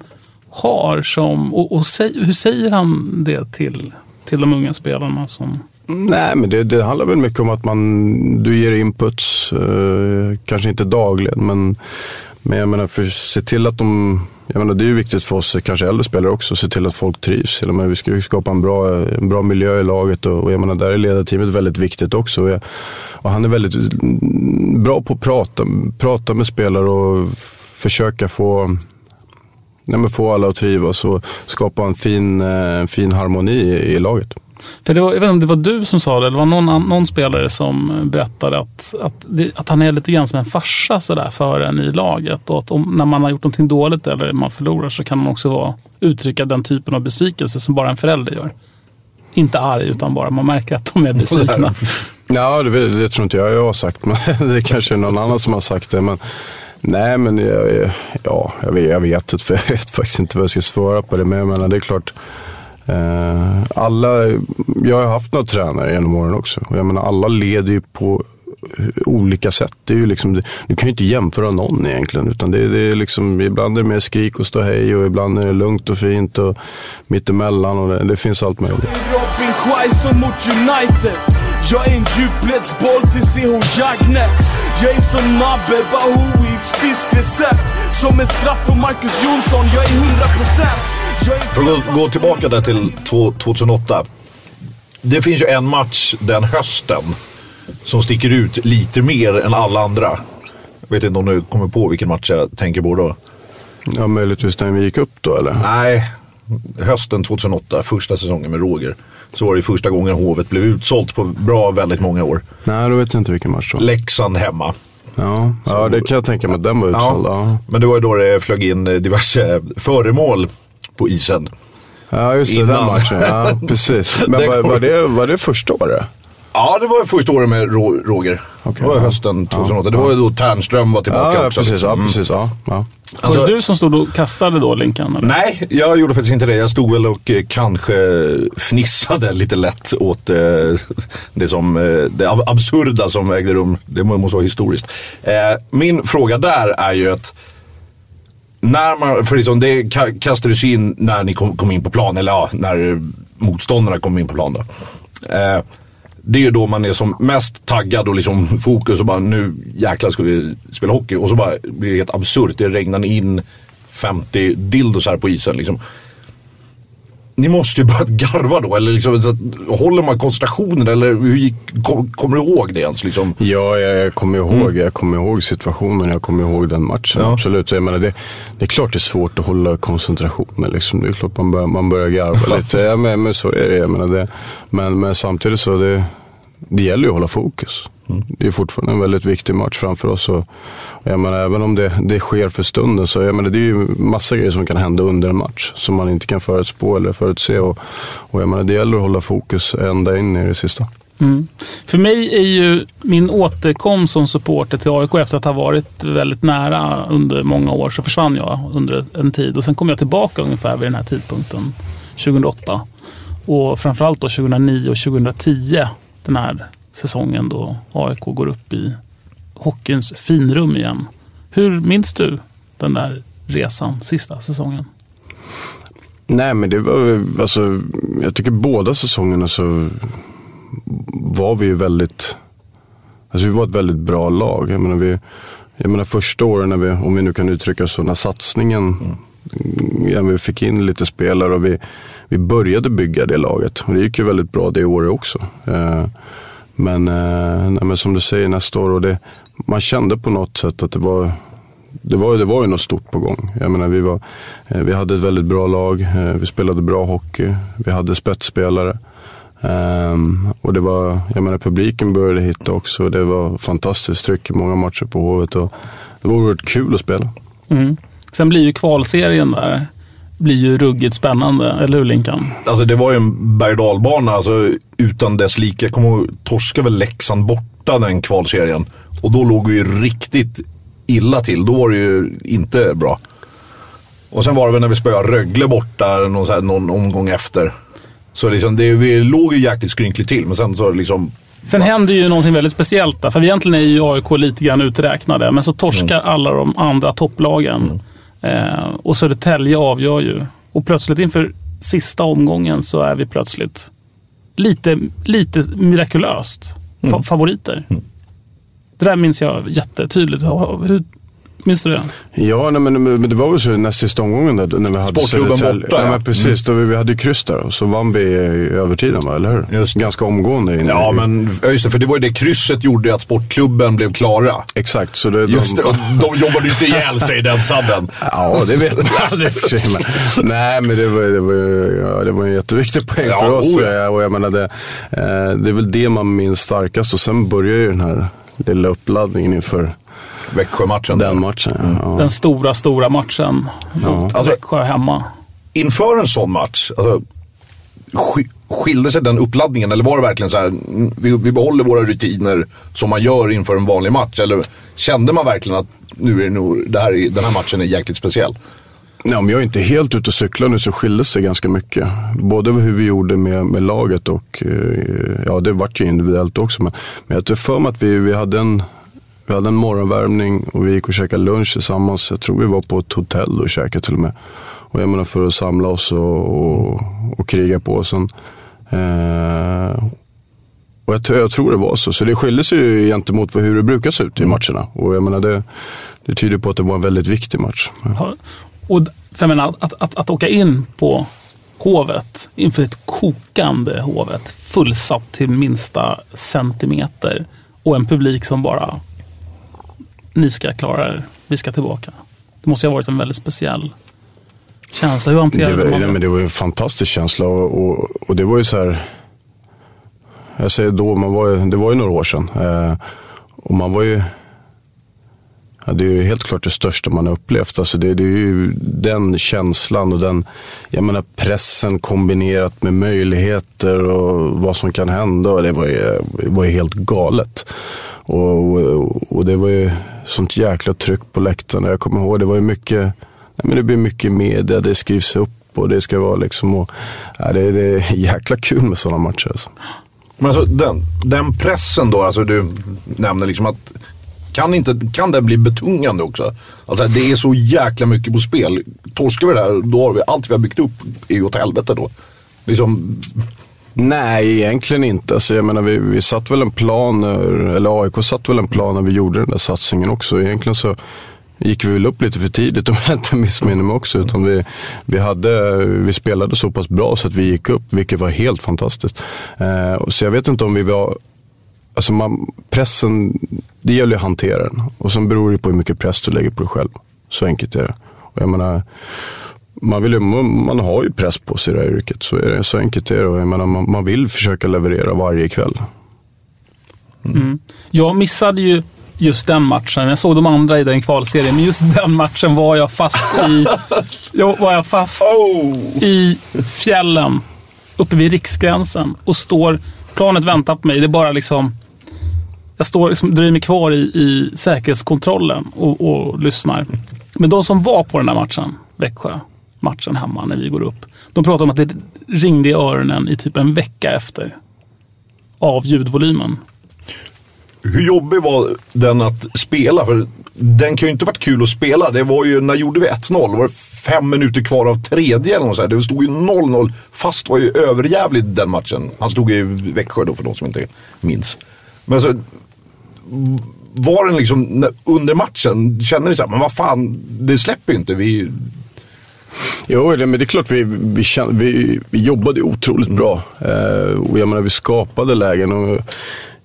har som... Och, och säg, hur säger han det till, till de unga spelarna? som... Nej, men det, det handlar väl mycket om att man, du ger inputs, eh, kanske inte dagligen, men, men jag menar, för se till att de jag menar, det är ju viktigt för oss, kanske äldre spelare också, att se till att folk trivs. Jag menar, vi ska ju skapa en bra, en bra miljö i laget och, och jag menar, där är ledarteamet väldigt viktigt också. Och, jag, och han är väldigt bra på att prata, prata med spelare och försöka få nej, men få alla att trivas och skapa en fin, eh, fin harmoni i, i laget. För det var, jag vet inte om det var du som sa det, eller var någon, någon spelare som berättade att, att, det, att han är lite grann som en farsa sådär för en i laget. Och att om, när man har gjort någonting dåligt eller man förlorar så kan man också vara, uttrycka den typen av besvikelse som bara en förälder gör. Inte arg, utan bara man märker att de är [LAUGHS] besvikna. Ja, det, det tror inte jag jag har sagt, men [LAUGHS] det kanske är någon annan som har sagt det. Men, nej, men jag, ja, jag, vet, jag vet, jag vet faktiskt inte vad jag ska svara på det. Men jag menar, det är klart. Eh, alla, jag har haft några tränare genom åren också. Och jag menar, alla leder ju på olika sätt. Det är ju liksom, du kan ju inte jämföra någon egentligen. Utan det, det är liksom, ibland är det mer skrik och stå hej och ibland är det lugnt och fint och mittemellan. Och det, det finns allt möjligt. Robin Quaison mot United. Jag är en djupledsboll till CH Jagnet. Jag är som Nabe Bahouis fiskrecept. Som en straff för Marcus Jonsson, jag är 100%. För att gå, gå tillbaka där till 2008. Det finns ju en match den hösten som sticker ut lite mer än alla andra. Jag vet inte om du kommer på vilken match jag tänker på då? Ja, möjligtvis när vi gick upp då eller? Nej, hösten 2008, första säsongen med Roger. Så var det första gången Hovet blev utsålt på bra väldigt många år. Nej, då vet jag inte vilken match då. Leksand hemma. Ja, ja det kan jag tänka mig. Den var utsåld. Ja, ja. Men det var ju då det flög in diverse föremål på isen. Ja, just det. Innan. Den matchen. Ja, [LAUGHS] precis. Men var, var, det, var det första året? Ja, det var första året med Roger. Okay, det var ja. hösten 2008. Ja, det var ju då Ternström var tillbaka ja, också. Precis, ja, precis. Ja, ja. Alltså, var det du som stod och kastade då Linkan? Eller? Nej, jag gjorde faktiskt inte det. Jag stod väl och eh, kanske fnissade lite lätt åt eh, det, som, eh, det absurda som ägde rum. Det måste vara historiskt. Eh, min fråga där är ju att när man, för liksom det kastades in när ni kom, kom, in på plan, eller ja, när motståndarna kom in på plan då. Eh, det är ju då man är som mest taggad och liksom fokus och bara nu jäklar ska vi spela hockey. Och så bara blir det helt absurt. Det regnar in 50 dildos här på isen liksom ni måste ju börjat garva då, eller liksom, så att, håller man koncentrationen eller hur gick, kom, kommer du ihåg det ens? Liksom? Ja, jag, jag kommer ihåg, mm. jag kommer ihåg situationen, jag kommer ihåg den matchen. Ja. Absolut. Jag menar, det, det är klart det är svårt att hålla koncentrationen. Liksom. Det är klart man börjar, man börjar garva [LAUGHS] lite. Ja, men, men så är det. Jag menar, det men, men samtidigt så det, det gäller ju att hålla fokus. Mm. Det är fortfarande en väldigt viktig match framför oss. Och, jag menar, även om det, det sker för stunden så jag menar, det är ju massa grejer som kan hända under en match som man inte kan förutspå eller förutse. Och, och jag menar, det gäller att hålla fokus ända in i det sista. Mm. För mig är ju min återkomst som supporter till AIK efter att ha varit väldigt nära under många år så försvann jag under en tid och sen kom jag tillbaka ungefär vid den här tidpunkten, 2008. Och framförallt då 2009 och 2010, den här säsongen då AIK går upp i hockeyns finrum igen. Hur minns du den där resan sista säsongen? Nej, men det var alltså, jag tycker båda säsongerna så var vi ju väldigt, alltså vi var ett väldigt bra lag. Jag menar, vi, jag menar första åren, när vi, om vi nu kan uttrycka så, när satsningen, mm ja, vi fick in lite spelare och vi, vi började bygga det laget. Och det gick ju väldigt bra det året också. Eh, men, eh, nej, men som du säger nästa år, och det, man kände på något sätt att det var det var, det var ju något stort på gång. Jag menar, vi, var, eh, vi hade ett väldigt bra lag, vi spelade bra hockey, vi hade spetsspelare. Um, och det var, jag menar publiken började hitta också. Det var fantastiskt tryck i många matcher på Hovet och det var oerhört kul att spela. Mm. Sen blir ju kvalserien där blir ju ruggigt spännande, eller hur Linkan? Alltså det var ju en berg och alltså, utan dess like. Jag kommer ihåg, torska väl Leksand borta den kvalserien. Och då låg vi ju riktigt illa till. Då var det ju inte bra. Och sen var det väl när vi spöade Rögle borta någon, här, någon omgång efter. Så liksom, det, vi låg ju jäkligt skrynkligt till, men sen så liksom... Sen händer ju någonting väldigt speciellt där. För egentligen är ju AIK lite grann uträknade, men så torskar mm. alla de andra topplagen. Mm. Eh, och Södertälje avgör ju. Och plötsligt inför sista omgången så är vi plötsligt lite, lite mirakulöst mm. favoriter. Mm. Det där minns jag jättetydligt. Hur, Minns du det? Ja, nej, men, men det var väl så näst sista omgången där, när vi hade Sportklubben borta. Ja, men precis. Mm. Då vi, vi hade kryss där och så vann vi i övertiden, va? eller hur? Just. Ganska omgående. In ja, men just det. För det var ju det krysset gjorde att Sportklubben blev klara. Exakt. Så det, just de, det, de jobbade inte ihjäl sig den sadden. ja, det vet [LAUGHS] jag aldrig för sig. Men, nej, men det var, det var, ja, det var en jätteviktig poäng ja, för oss. Oh ja. Och jag menar, det, eh, det är väl det man minns starkast. Och sen börjar ju den här lilla uppladdningen inför Växjö-matchen. Den matchen, ja. Den stora, stora matchen mot alltså, Växjö hemma. Inför en sån match, alltså, skilde sig den uppladdningen eller var det verkligen så här, vi, vi behåller våra rutiner som man gör inför en vanlig match? Eller kände man verkligen att nu är nog, det här, den här matchen är jäkligt speciell? Nej, om jag är inte helt ute och cyklar nu så skilde sig ganska mycket. Både hur vi gjorde med, med laget och, eh, ja det vart ju individuellt också. Men, men jag tror för mig att vi, vi hade en vi hade en morgonvärmning och vi gick och käkade lunch tillsammans. Jag tror vi var på ett hotell och käkade till och med. Och jag menar för att samla oss och, och, och kriga på. Sen, eh, och jag, jag, tror det var så. Så det skiljer sig ju gentemot hur det brukar se ut i matcherna. Och jag menar det, det tyder på att det var en väldigt viktig match. Ja. Och för jag menar, att, att, att åka in på Hovet inför ett kokande Hovet fullsatt till minsta centimeter och en publik som bara ni ska klara er, vi ska tillbaka. Det måste ha varit en väldigt speciell känsla. Hur hanterade det? Var, det, men det var en fantastisk känsla och, och, och, det var ju så här, jag säger då, man var, det var ju några år sedan. Eh, och man var ju, ja, det är ju helt klart det största man har upplevt. Alltså det, det, är ju den känslan och den jag menar, pressen kombinerat med möjligheter och vad som kan hända. det var ju, det var ju helt galet. Och, och, och, det var ju sånt jäkla tryck på läktarna. Jag kommer ihåg, det var ju mycket, nej men det blir mycket media, det skrivs upp och det ska vara liksom, och, nej, det, det är [LAUGHS] jäkla kul med sådana matcher. Alltså. Men alltså den, den pressen då, alltså du nämner liksom att kan, inte, kan den bli betungande också? Alltså det är så jäkla mycket på spel. Torskar vi det här, då har vi allt vi har byggt upp är ju åt helvete då. Liksom, Nej, egentligen inte. Alltså, jag menar, vi, vi satt väl en plan, eller AIK satt väl en plan när vi gjorde den där satsningen också. Egentligen så gick vi väl upp lite för tidigt [LAUGHS] om jag inte missminner mig också. Utan vi, vi, hade, vi spelade så pass bra så att vi gick upp, vilket var helt fantastiskt. Eh, så jag vet inte om vi var... Alltså man, pressen, det gäller att hantera den. Och sen beror det på hur mycket press du lägger på dig själv. Så enkelt är det. Och jag menar, man, vill, man har ju press på sig i det här yrket. Så, är det, så enkelt är det. Jag menar, man, man vill försöka leverera varje kväll. Mm. Mm. Jag missade ju just den matchen. Jag såg de andra i den kvalserien, men just den matchen var jag fast i, [LAUGHS] jag var jag fast oh. i fjällen uppe vid riksgränsen och står, planet väntar på mig. Det är bara liksom, jag står, liksom, dröjer mig kvar i, i säkerhetskontrollen och, och lyssnar. Men de som var på den där matchen, Växjö, matchen hemma när vi går upp. De pratar om att det ringde i öronen i typ en vecka efter av ljudvolymen. hur jobbig var den att spela? För den kan ju inte varit kul att spela. Det var ju, när gjorde vi 1-0? Var det fem minuter kvar av tredje eller något så här. Det stod ju 0-0. Fast var ju överjävlig den matchen. Han stod i Växjö då för de som inte minns. Men så, var den liksom under matchen, kände ni såhär, men vad fan, det släpper ju inte. Vi, Jo, det, men det är klart vi, vi, vi, vi jobbade otroligt bra. Eh, och jag menar, vi skapade lägen. Och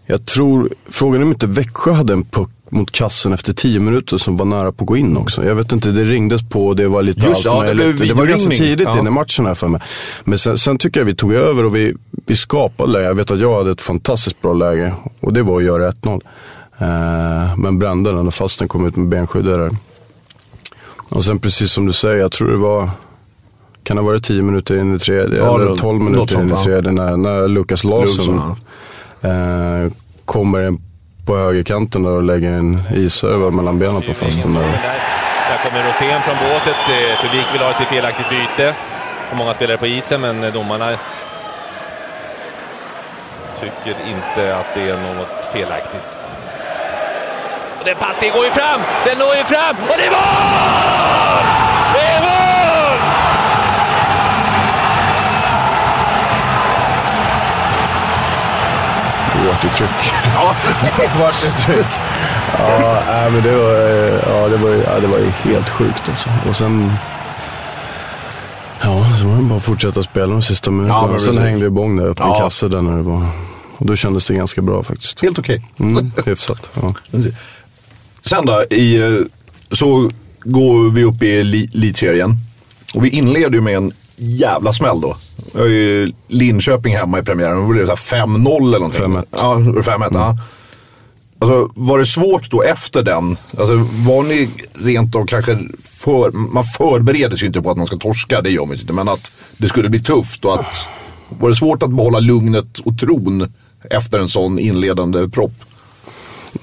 jag tror, frågan är om inte Växjö hade en puck mot kassen efter tio minuter som var nära på att gå in också. Jag vet inte, det ringdes på, det var lite Just, allt ja, det blev det var ganska tidigt Ja. in i matchen här för mig. Men sen, sen tycker jag vi tog över och vi, vi skapade läge. Jag vet att jag hade ett fantastiskt bra läge och det var att göra 1-0. Eh, men brände den och fast den kom ut med benskyddet där. Och sen precis som du säger, jag tror det var, kan det ha varit 10 minuter in i tredje, Ja, eller det- 12 något minuter in i tredje, när, när Lukas Larsson eh, kommer in på högerkanten och lägger en isare mellan benen på fasten där. Där kommer Rosén från båset. Publik vill ha ett felaktigt byte. För många spelare på isen, men domarna tycker inte att det är något felaktigt. Och den passningen går ju fram! Den når ju fram! Och det är mål! Det är mål! Det vart ju tryck. Ja, det vart ett tryck. Ja, men det var, eh, ja, det var, ja, det var ju helt sjukt alltså. Och sen... Ja, så var det bara att fortsätta spela de sista minuterna. Ja, sen precis. hängde ju Bång där uppe Ja. i kasse där när det var... Och då kändes det ganska bra faktiskt. helt okej. Mm, hyfsat. Ja. Sen då, i, eh, så går vi upp i li- elitserien. Och vi inleder ju med en jävla smäll då. Vi har ju Linköping hemma i premiären. Då blev det så här 5-0 eller någonting. 5-1. Ja, 5-1. Ja. Alltså, var det svårt då efter den? Alltså, var ni rent av kanske för, Man förbereder sig inte på att man ska torska, det gör man inte. Men att det skulle bli tufft och att... Var det svårt att behålla lugnet och tron efter en sån inledande propp?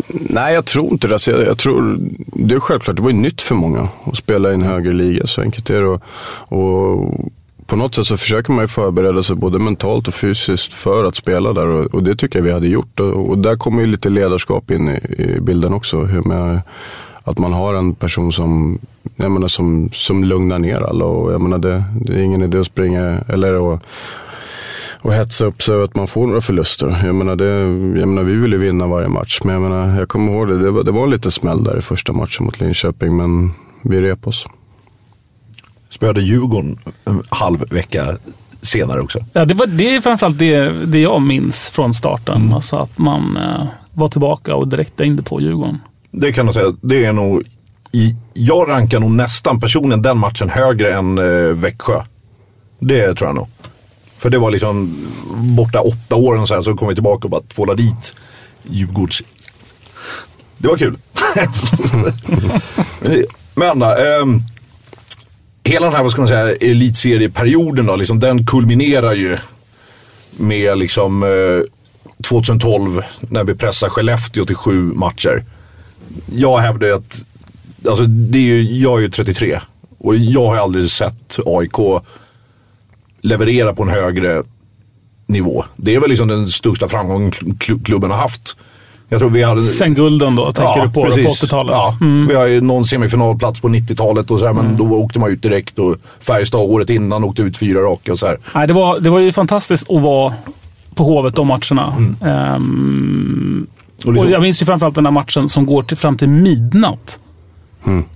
Nej, jag tror inte det. Alltså, jag, jag tror, det är självklart, det var ju nytt för många att spela i en högre liga. Så enkelt är det. Och, och på något sätt så försöker man ju förbereda sig både mentalt och fysiskt för att spela där. Och, och det tycker jag vi hade gjort. Och, och där kommer ju lite ledarskap in i, i bilden också. Hur med, att man har en person som, jag menar, som, som lugnar ner alla. Och jag menar, det, det är ingen idé att springa, eller att och hetsa upp sig över att man får några förluster. Jag menar, det, jag menar, vi ville vinna varje match, men jag, menar, jag kommer ihåg det. Det var, det var lite smäll där i första matchen mot Linköping, men vi rep oss. Spöade Djurgården en halv vecka senare också. Ja, det, var, det är framförallt det, det jag minns från starten. Mm. Alltså att man eh, var tillbaka och direkt hängde på Djurgården. Det kan jag säga. Det är nog... Jag rankar nog nästan personligen den matchen högre än eh, Växjö. Det tror jag nog. För det var liksom borta åtta år och sen så kom vi tillbaka och bara tvålade dit Djurgårds... Det var kul. [LAUGHS] Men då. Men ehm, hela den här, vad ska man säga, elitserieperioden då, liksom, den kulminerar ju med liksom eh, 2012 när vi pressar Skellefteå till sju matcher. Jag hävdar att, alltså det är ju, jag är ju 33 och jag har aldrig sett AIK leverera på en högre nivå. Det är väl liksom den största framgången kl- klubben har haft. Jag tror vi hade... Sen gulden då, tänker du på, då, på precis. 80-talet? Ja, Mm. vi har ju någon semifinalplats på 90-talet och så här, men då åkte man ut direkt och Färjestad året innan åkte ut fyra raka och så här. Nej, det, var, det var ju fantastiskt att vara på Hovet de matcherna. Ehm, Mm. Och liksom- och jag minns ju framförallt den där matchen som går till, fram till midnatt.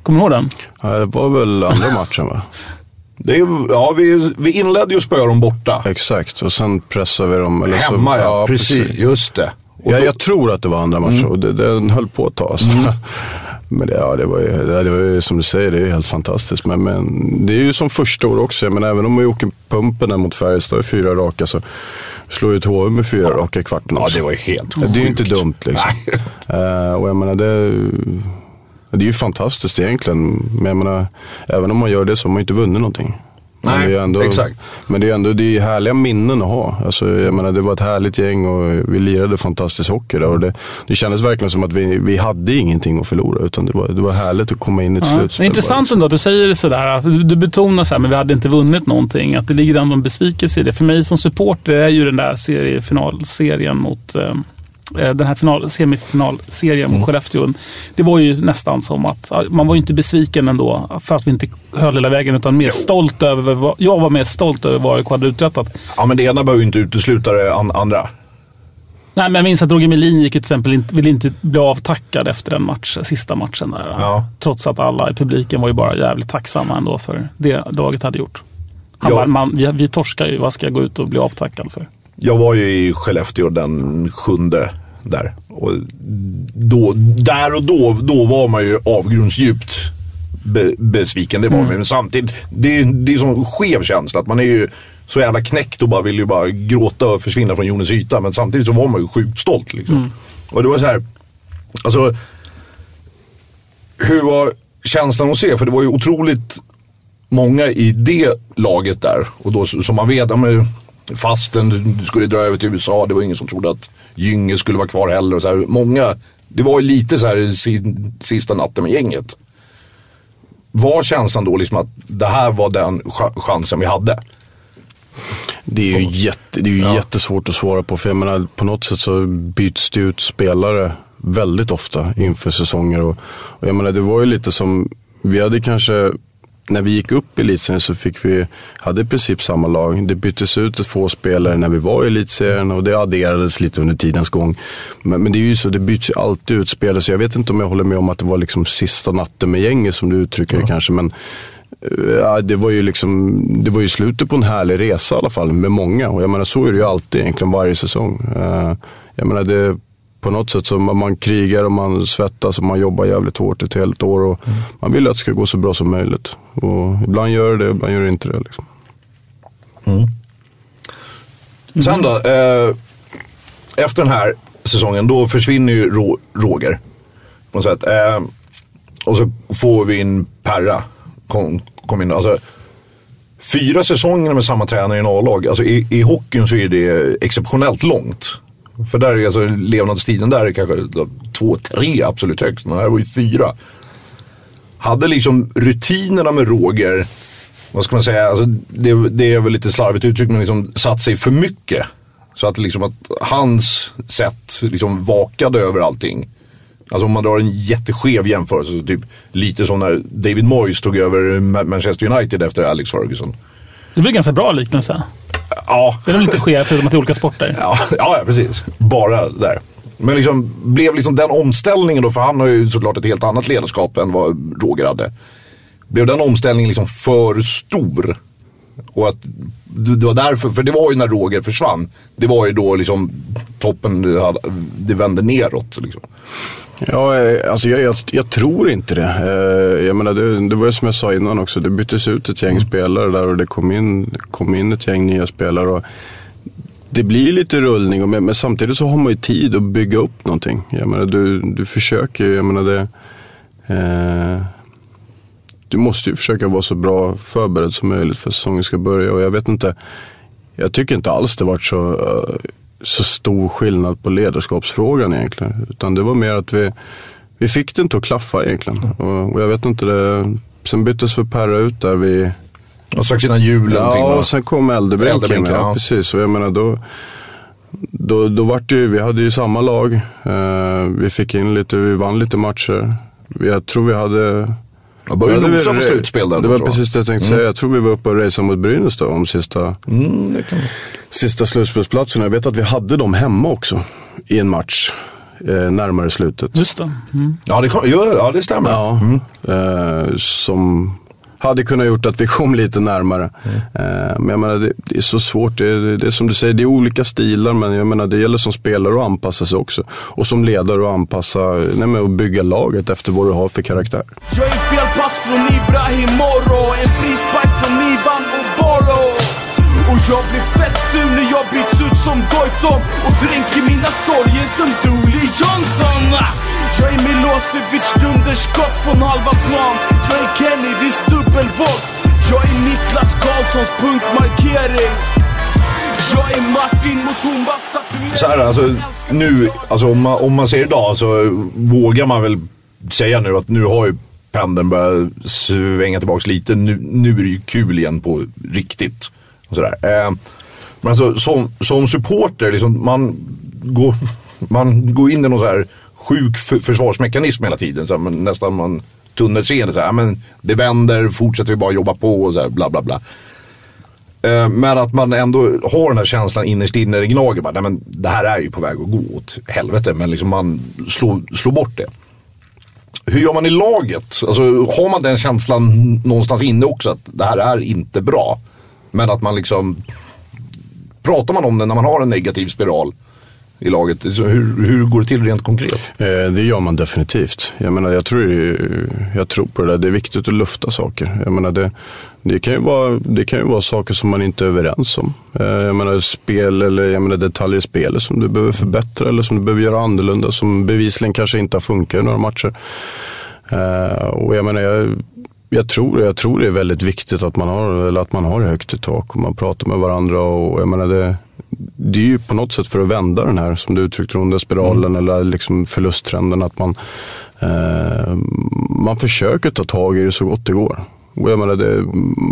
Kommer du ihåg den? Ja, det var väl andra matchen va? [LAUGHS] Det är, ja, vi, vi inledde ju och spöade dem borta. Exakt, och sen pressade vi dem. Eller så, Hemma ja, precis. Just det. Och Ja, jag tror att det var andra matchen och det, den höll på att ta. Alltså. [LAUGHS] Men det, ja, det, var ju, det, det var ju som du säger, det är ju helt fantastiskt. Men, men det är ju som första år också. Men även om vi åker pumpen där mot Färjestad i fyra raka så slår ju ett HV med fyra raka i kvarten Ja, också. det var ju helt Det är ju inte sjukt. dumt liksom. Eh, och jag menar, det, det är ju fantastiskt egentligen. Men jag menar, även om man gör det så har man ju inte vunnit någonting. Men Nej, det är ändå, exakt. Men det är ändå det är härliga minnen att ha. Alltså, jag menar, det var ett härligt gäng och vi lirade fantastisk hockey där. Och det, det kändes verkligen som att vi, vi hade ingenting att förlora. Utan det var, det var härligt att komma in i ett Ja. slutspel. Det är intressant ändå att du säger det sådär. Du, du betonar så här, men vi hade inte vunnit någonting. Att det ligger ändå en besvikelse i det. För mig som supporter är ju den där seriefinalserien mot, eh, den här final, semifinalserien mot Mm. Skellefteå. Det var ju nästan som att, man var ju inte besviken ändå för att vi inte höll hela vägen utan mer stolt över, vad- jag var mer stolt över vad AIK hade uträttat. Ja, men det ena behöver ju inte utesluta det an- andra. Nej, men jag minns att Roger Melin gick till exempel inte, ville inte bli avtackad efter den match, sista matchen där. Ja. Trots att alla i publiken var ju bara jävligt tacksamma ändå för det laget hade gjort. Han bara, man, vi, vi torskar ju, vad ska jag gå ut och bli avtackad för? Jag var ju i Skellefteå den sjunde där. Och då, där och då, då var man ju avgrundsdjupt be, besviken. Det var man Men samtidigt, det är, det är sån skev känsla. Att man är ju så jävla knäckt och bara vill ju bara gråta och försvinna från jordens yta. Men samtidigt så var man ju sjukt stolt. Liksom. Och det var så här, alltså. Hur var känslan att se? För det var ju otroligt många i det laget där. Och då som man vet, ja, men fasten du skulle dra över till USA. Det var ingen som trodde att Gynge skulle vara kvar heller. Och så här, många, det var ju lite så här si, sista natten med gänget. Var känslan då liksom att det här var den ch- chansen vi hade? Det är ju, jätte, det är ju jättesvårt att svara på. För jag menar, på något sätt så byts det ut spelare väldigt ofta inför säsonger. Och, och jag menar, det var ju lite som, vi hade kanske, när vi gick upp i elitserien så fick vi, hade i princip samma lag. Det byttes ut ett få spelare när vi var i elitserien och det adderades lite under tidens gång. Men, men det är ju så, det byts ju alltid ut spelare. Så jag vet inte om jag håller med om att det var liksom sista natten med gänget som du uttrycker det kanske. Men Ja, det var ju liksom, det var ju slutet på en härlig resa i alla fall med många. Och jag menar så är det ju alltid egentligen varje säsong. Eh, Jag menar det, på något sätt så man, man krigar och man svettas och man jobbar jävligt hårt ett helt år. Och Man vill att det ska gå så bra som möjligt. Och ibland gör det, ibland gör det inte det. Liksom. Sen då, eh, efter den här säsongen, då försvinner ju Ro- Roger. På något sätt. Eh, och så får vi in Perra. Kom, kom in, alltså, fyra säsonger med samma tränare i en A-lag. Alltså, i, I hockeyn så är det exceptionellt långt. För där är alltså levnadstiden där är kanske två, tre absolut högst. Men här var ju fyra. Hade liksom rutinerna med Roger, vad ska man säga, alltså det, det är väl lite slarvigt uttryckt, men liksom satt sig för mycket. Så att, liksom att hans sätt liksom vakade över allting. Alltså om man drar en jätteskev jämförelse, så typ lite som när David Moyes tog över Manchester United efter Alex Ferguson. Det blir en ganska bra liknelse. Ja, Det är nog lite skev förutom att det är olika sporter. Ja, ja, precis. Bara där. Men liksom, blev liksom den omställningen då, för han har ju såklart ett helt annat ledarskap än vad Roger hade. Blev den omställningen liksom för stor? Och att det var därför, för det var ju när Roger försvann. Det var ju då liksom toppen, det vände neråt. Liksom. Ja, eh, alltså jag, jag, jag tror inte det. Eh, Jag menar, det. Det var ju som jag sa innan också. Det byttes ut ett gäng spelare där och det kom in, kom in ett gäng nya spelare. Och det blir lite rullning, men, men samtidigt så har man ju tid att bygga upp någonting. Jag menar, du, du försöker ju, jag menar det. Eh, du måste ju försöka vara så bra förberedd som möjligt för säsongen ska börja. Och jag vet inte, jag tycker inte alls det varit så, eh, så stor skillnad på ledarskapsfrågan egentligen. Utan det var mer att vi, vi fick det inte att klaffa egentligen. Och, och jag vet inte, det, sen byttes för Perra ut där vi... Och strax innan jul Ja, va? och sen kom Eldebrink. Ja. ja. precis. Och jag menar då, då, då vart det ju, vi hade ju samma lag. Eh, vi fick in lite, vi vann lite matcher. Jag tror vi hade... Jag började Ja, det nosa var- på slutspel där. Det var precis det jag tänkte Mm. säga. Jag tror vi var uppe och racade mot Brynäs då om sista, Mm, det kan... sista slutspelsplatsen. Jag vet att vi hade dem hemma också i en match eh, närmare slutet. Just det. Mm. Ja, det, kan, ja, ja, det stämmer. Ja, eh, som hade kunnat gjort att vi kom lite närmare. Eh, men jag menar, det, det är så svårt. Det, det, det är som du säger, det är olika stilar. Men jag menar, det gäller som spelare att anpassa sig också. Och som ledare att anpassa, nej, men att bygga laget efter vad du har för karaktär. Jag är fel pass från Ibrahim Moro En frispark från Ivan Oboro Och jag blir fett sur när jag byts ut som Goitom Och dränker mina sorger som Dooley Johnson! Jag är Milosevic dunderskott från halva plan Jag är Kennedys dubbelvolt Jag är Niklas Karlssons punktmarkering Jag är Martin Mutumbas tatuering Så här, alltså, nu, alltså, om, man, om man ser idag så vågar man väl säga nu att nu har ju pendeln börjat svänga tillbaka lite. Nu, nu är det ju kul igen på riktigt. Och sådär. Eh, men alltså, som, som supporter, liksom, man går, Man går in i någon så här sjuk försvarsmekanism hela tiden. Så här, men nästan man tunnelseende. Så här, men det vänder, fortsätter vi bara jobba på och så här, bla bla bla. Eh, Men att man ändå har den här känslan innerst inne, det gnager bara, nej men det här är ju på väg att gå åt helvete. Men liksom man slår, slår bort det. Hur gör man i laget? Alltså, har man den känslan någonstans inne också att det här är inte bra? Men att man liksom, pratar man om det när man har en negativ spiral i laget? Så hur, hur går det till rent konkret? Eh, det gör man definitivt. Jag, menar, jag, tror, jag tror på det där. Det är viktigt att lufta saker. Jag menar, det, det, kan ju vara, det kan ju vara saker som man inte är överens om. Eh, jag menar, spel eller jag menar, detaljer i spelet som du behöver förbättra eller som du behöver göra annorlunda. Som bevisligen kanske inte har funkat i några matcher. Eh, och jag menar, jag, jag tror, jag tror det är väldigt viktigt att man har, eller att man har högt i tak och man pratar med varandra. Och jag menar det, det är ju på något sätt för att vända den här, som du uttryckte onda spiralen eller liksom förlusttrenden. Att man, eh, man försöker ta tag i det så gott det går. Och jag menar det,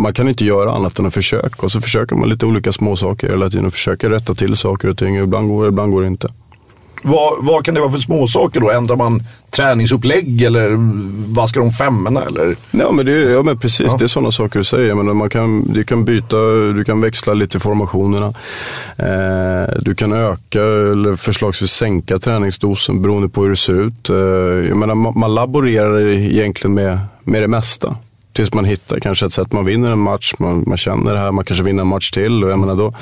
man kan inte göra annat än att försöka. Och så försöker man lite olika små saker hela tiden och försöker rätta till saker och ting. Ibland går det, ibland går det inte. Vad, vad kan det vara för småsaker då? Ändrar man träningsupplägg eller vaskar de femmorna eller? Ja men, det, ja, men precis, Ja. det är sådana saker du säger. Men man kan, du kan byta, du kan växla lite formationerna. Eh, du kan öka eller förslagsvis sänka träningsdosen beroende på hur det ser ut. Eh, jag menar, man, man laborerar egentligen med, med det mesta. Tills man hittar kanske ett sätt man vinner en match, man, man känner det här, man kanske vinner en match till. Och jag menar, då,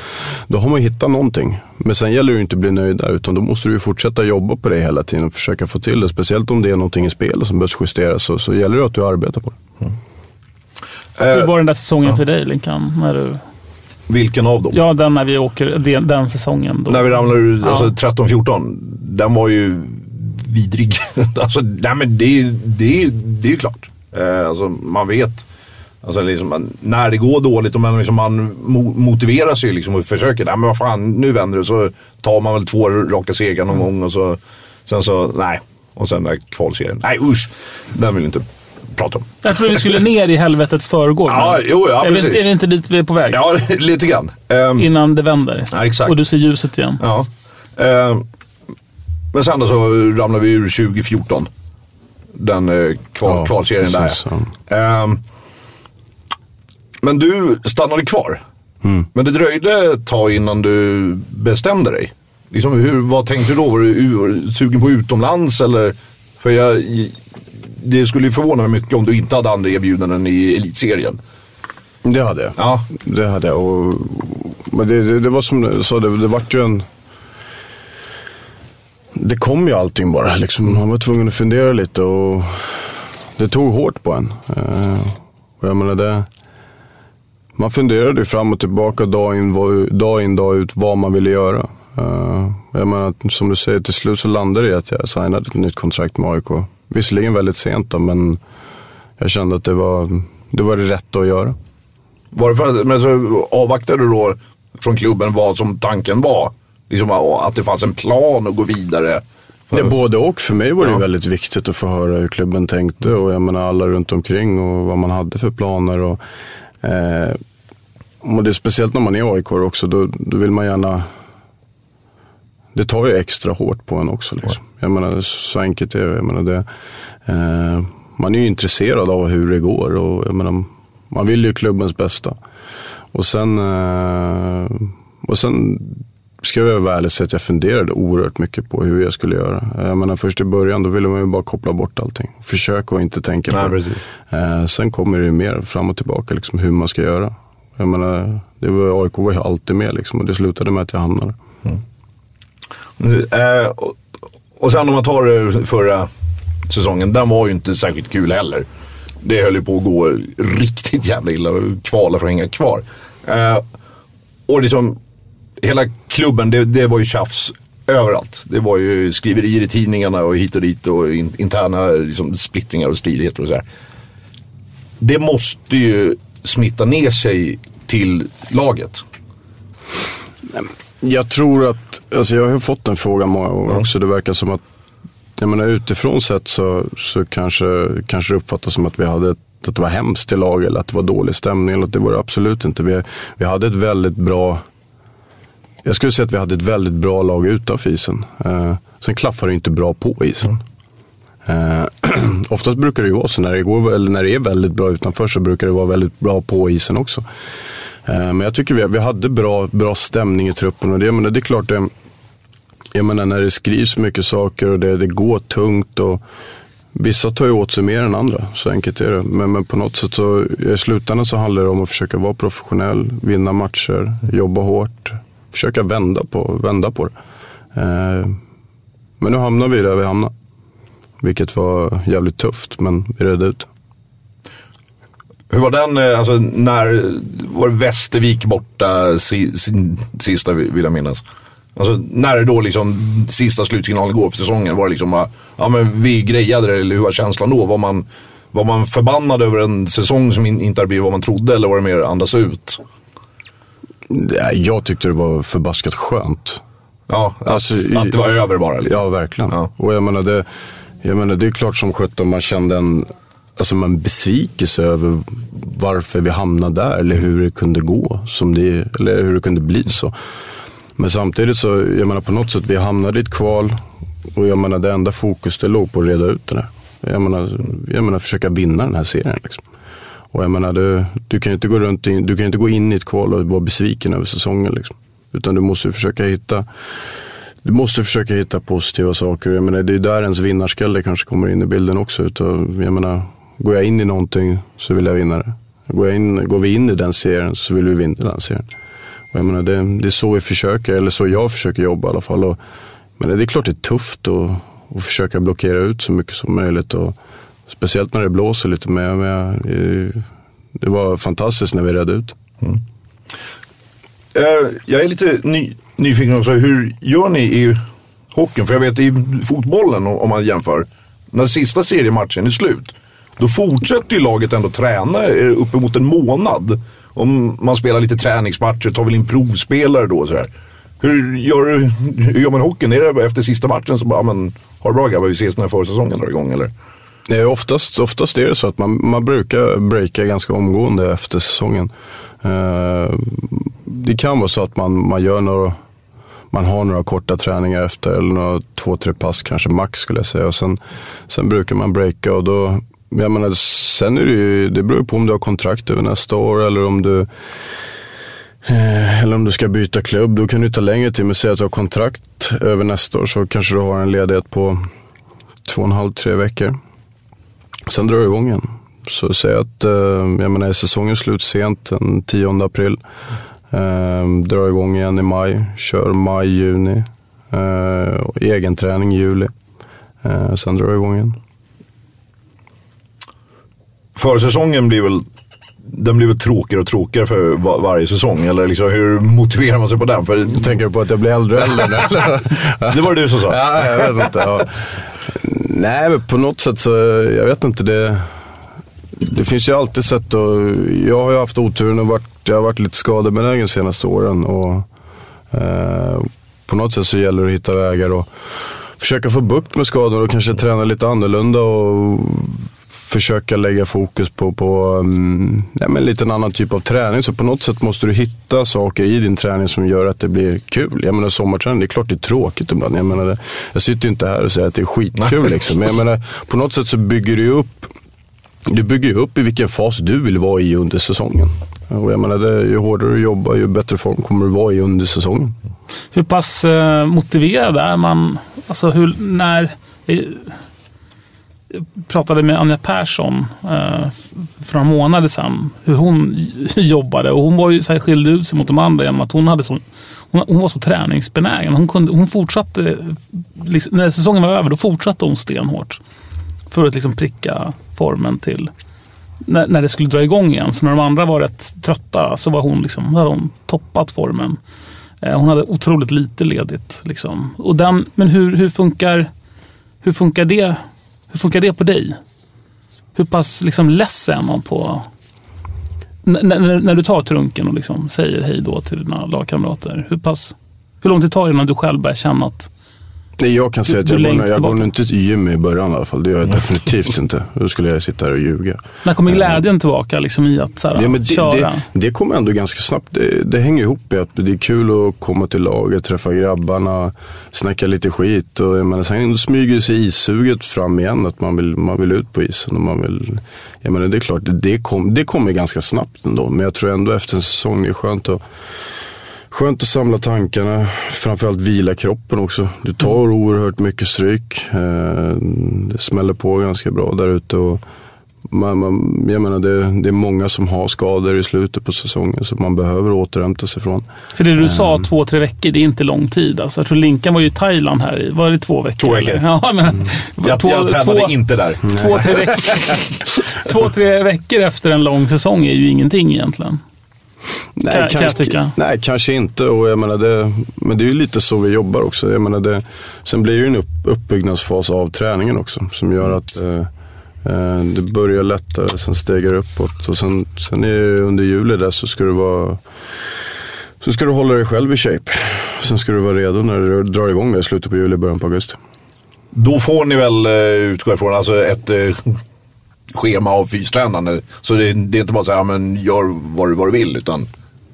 då har man hittat någonting. Men sen gäller det ju inte att bli nöjd där, utan då måste du ju fortsätta jobba på det hela tiden och försöka få till det. Speciellt om det är någonting i spelet som behövs justeras, så, så gäller det att du arbetar på det. Hur var den där säsongen för dig Linkan? När du, Vilken av dem? ja, den när vi åker, den, den säsongen. Då. När vi ramlar ur, Ja. alltså 13-14, den var ju vidrig. [LAUGHS] alltså, nej men det, det, det är ju klart. Eh, alltså man vet. Alltså liksom, när det går dåligt och man, liksom, man mo- motiverar sig liksom och försöker. Nej men vad fan, nu vänder det. Så tar man väl två raka segrar någon gång och så, sen så, nej. Och sen där kvalserien. Nej usch, den vill inte prata om. Jag tror vi skulle [LAUGHS] ner i helvetets förgård. Ja, jo, ja, är, vi, precis. är det inte dit vi är på väg? Ja, [LAUGHS] lite grann. Ehm, Innan det vänder. Ja, exakt. Och du ser ljuset igen. Ja. Eh, men sen då så ramlade vi ur 2014. Den eh, kval, Ja, kvalserien precis, där. Eh, men du stannade kvar. Mm. Men det dröjde ett tag innan du bestämde dig. Liksom, hur, vad tänkte du då? Var du sugen på utomlands eller? För jag, det skulle ju förvåna mig mycket om du inte hade andra erbjudanden i elitserien. Det hade jag. Ja. Det hade jag. Och, men det, det, det var som du sa, det, det vart ju en... Det kom ju allting bara. Liksom. Man var tvungen att fundera lite och det tog hårt på en. Eh, och jag menar det... Man funderade ju fram och tillbaka dag in, dag in dag ut vad man ville göra. Eh, jag menar, som du säger, till slut så landade det i att jag signade ett nytt kontrakt med AIK. Visserligen väldigt sent då, men jag kände att det var det, var det rätta att göra. Var det för att, men så avvaktade du då från klubben vad som tanken var? Liksom att det fanns en plan att gå vidare? Det både och. För mig var det Ja. väldigt viktigt att få höra hur klubben tänkte och jag menar alla runt omkring och vad man hade för planer. Och, eh, och det är speciellt när man är AIK också, då, då vill man gärna... Det tar ju extra hårt på en också. Liksom. Jag menar, så enkelt är det. Jag menar, det eh, man är ju intresserad av hur det går och jag menar, man vill ju klubbens bästa. Och sen, eh, och sen ska jag vara ärlig säga att jag funderade oerhört mycket på hur jag skulle göra. Jag menar, först i början då ville man ju bara koppla bort allting. Försöka och inte tänka Nej, på det. precis. Eh, sen kommer det ju mer fram och tillbaka liksom, hur man ska göra. Jag menar, det var, AIK var ju alltid med liksom, och det slutade med att jag hamnade. Eh, och, och sen om man tar eh, förra säsongen, den var ju inte särskilt kul heller. Det höll ju på att gå riktigt jävla illa kvala för att hänga kvar. Eh, och liksom, hela klubben, det, det var ju tjafs överallt. Det var ju skriverier i tidningarna och hit och dit och in, interna liksom, splittringar och stridigheter och sådär. Det måste ju smitta ner sig till laget. Jag tror att, alltså jag har fått den frågan många gånger också. Det verkar som att, jag menar utifrån sett så, så kanske, kanske det uppfattas som att vi hade ett, att det var hemskt i lag eller att det var dålig stämning. Eller att det var det absolut inte. Vi, vi hade ett väldigt bra jag skulle säga att vi hade ett väldigt bra lag utanför isen. Eh, sen klaffar det inte bra på isen. Eh, [CLEARS THROAT] oftast brukar det ju vara så, när det, går, eller när det är väldigt bra utanför så brukar det vara väldigt bra på isen också. Eh, men jag tycker vi, vi hade bra, bra stämning i truppen och det, menar, det är klart det, jag menar när det skrivs mycket saker och det, det går tungt och Vissa tar ju åt sig mer än andra, så enkelt är det. Men, men på något sätt så i slutändan så handlar det om att försöka vara professionell, vinna matcher, jobba hårt, försöka vända på, vända på det. Eh, men nu hamnar vi där vi hamnar. Vilket var jävligt tufft, men vi redde ut Hur var den, eh, alltså när var Västervik borta si, si, sista vill jag minnas? Alltså när det då liksom sista slutsignalen går för säsongen, var det liksom bara, ja men vi grejade det eller hur var känslan då? Var man, var man förbannad över en säsong som inte hade blivit vad man trodde eller var det mer andas ut? Jag tyckte det var förbaskat skönt. Ja, att, alltså, att det var över bara. Liksom. Ja, verkligen. Ja. Och jag menar, det, jag menar, det är klart som sjutton man kände en, alltså man besvikelse över varför vi hamnade där eller hur det kunde gå. Som det, eller hur det kunde bli så. Men samtidigt så, jag menar på något sätt, vi hamnade i ett kval och jag menar det enda fokus det låg på att reda ut det där. Jag menar, jag menar försöka vinna den här serien. Liksom. Och jag menar, du, du kan ju inte gå runt in, du kan inte gå in i ett kval och vara besviken över säsongen. Liksom. Utan du måste försöka hitta du måste försöka hitta positiva saker. Jag menar, det är där ens vinnarskalle kanske kommer in i bilden också. Utav, jag menar, går jag in i någonting så vill jag vinna det. Går, jag in, går vi in i den serien så vill vi vinna den serien. Och jag menar, det, det är så vi försöker, eller så jag försöker jobba i alla fall. Och, men det är klart det är tufft att, att försöka blockera ut så mycket som möjligt. Och, speciellt när det blåser lite. Men, men det var fantastiskt när vi redde ut. Mm. Uh, jag är lite ny, nyfiken också. Hur gör ni i hockeyn? För jag vet i fotbollen om man jämför. När sista seriematchen är slut. Då fortsätter ju laget ändå träna uppemot en månad om man spelar lite träningsmatcher, tar väl in provspelare då och sådär. Hur gör, hur gör man hockeyn? Är det efter sista matchen så bara, men ha det bra grabbar, vi ses när försäsongen drar igång eller? Eh, oftast, oftast är det så att man, man brukar breaka ganska omgående efter säsongen. Eh, det kan vara så att man, man gör några man har några korta träningar efter, eller några två, tre pass kanske max skulle jag säga. Och sen, sen brukar man breaka och då jag menar, sen är det ju, det beror på om du har kontrakt över nästa år eller om du eh, eller om du ska byta klubb, då kan det ta längre tid. Men säg att du har kontrakt över nästa år så kanske du har en ledighet på två och en halv, tre veckor. Sen drar du igång igen. Så säg att, eh, jag menar, är säsongen slut sent, den 10 april. Eh, drar igång igen i maj, kör maj, juni. Eh, egen träning i juli. Eh, sen drar du igång igen försäsongen blir väl den blir väl tråkigare och tråkigare för var, varje säsong? Eller liksom, hur motiverar man sig på den? För... Tänker du på att jag blir äldre äldre? [LAUGHS] det var det du som sa. Ja, jag vet inte. Ja. Nej, men på något sätt så, jag vet inte. Det, det finns ju alltid sätt att, jag har ju haft oturen och varit, jag har varit lite skadebenägen de senaste åren. Och, eh, på något sätt så gäller det att hitta vägar och försöka få bukt med skadorna och kanske träna lite annorlunda och försöka lägga fokus på, på um, ja, men lite en annan typ av träning. Så på något sätt måste du hitta saker i din träning som gör att det blir kul. Jag menar sommarträning, det är klart det är tråkigt ibland. Jag, menar, jag sitter ju inte här och säger att det är skitkul. liksom. Men jag menar, på något sätt så bygger du upp du bygger upp i vilken fas du vill vara i under säsongen. Och jag menar, det, ju hårdare du jobbar, ju bättre form kommer du vara i under säsongen. Hur pass eh, motiverad är man? Alltså hur, när... Pratade med Anja Persson eh, för några månader sedan. Hur hon [LAUGHS] jobbade. Och hon var ju så här, skilde ut sig mot de andra genom att hon, hade så, hon, hon var så träningsbenägen. Hon, kunde, hon fortsatte, eh, liksom, när säsongen var över, då fortsatte hon stenhårt. För att liksom pricka formen till när, när det skulle dra igång igen. Så när de andra var rätt trötta så var hon liksom, hade hon toppat formen. Eh, hon hade otroligt lite ledigt. Liksom. Och den, men hur, hur, funkar, hur funkar det hur funkar det på dig? Hur pass liksom less är man på... när, när du tar trunken och liksom säger hej då till dina lagkamrater. Hur, pass, hur lång tid tar det innan du själv börjar känna att Nej, jag kan säga att jag, går, jag nog inte till gym i början i alla fall. Det gör jag definitivt inte. Då skulle jag sitta här och ljuga. När kommer glädjen tillbaka liksom, i att så här, Ja, men det, köra? det, det kommer ändå ganska snabbt. Det, det hänger ihop i att det är kul att komma till laget, träffa grabbarna, snacka lite skit. Och, menar, sen smyger sig issuget fram igen, att man vill, man vill ut på isen. Och man vill, jag menar, det är klart, det, det, kom, det kommer ganska snabbt ändå. Men jag tror ändå efter en säsong, det är skönt att Skönt att samla tankarna, framförallt vila kroppen också. Du tar oerhört mycket stryk. Eh, Det smäller på ganska bra där ute. och Man, man, jag menar det, det är många som har skador i slutet på säsongen så man behöver återhämta sig från. För det du sa, Ehm. två, tre veckor, det är inte lång tid. Alltså, jag tror Linkan var ju i Thailand här i, var det två veckor? Två veckor. Ja, men, [LAUGHS] Jag, jag tränade inte där. Två tre, veckor, [LAUGHS] två, tre veckor efter en lång säsong är ju ingenting egentligen. Nej, Kan- kan jag kanske, tycka. nej, kanske inte. Och jag menar det, men det är ju lite så vi jobbar också. Jag menar det, sen blir det ju en upp, uppbyggnadsfas av träningen också som gör att eh, eh, det börjar lättare, sen stegar det uppåt. Och sen, sen är det under juli där så ska du vara så ska du hålla dig själv i shape. Sen ska du vara redo när du drar igång det i slutet på juli, början på augusti. Då får ni väl, eh, utgå ifrån, alltså ett eh, schema av fystränande. Så det, det är inte bara så här, men gör vad du, vad du vill, utan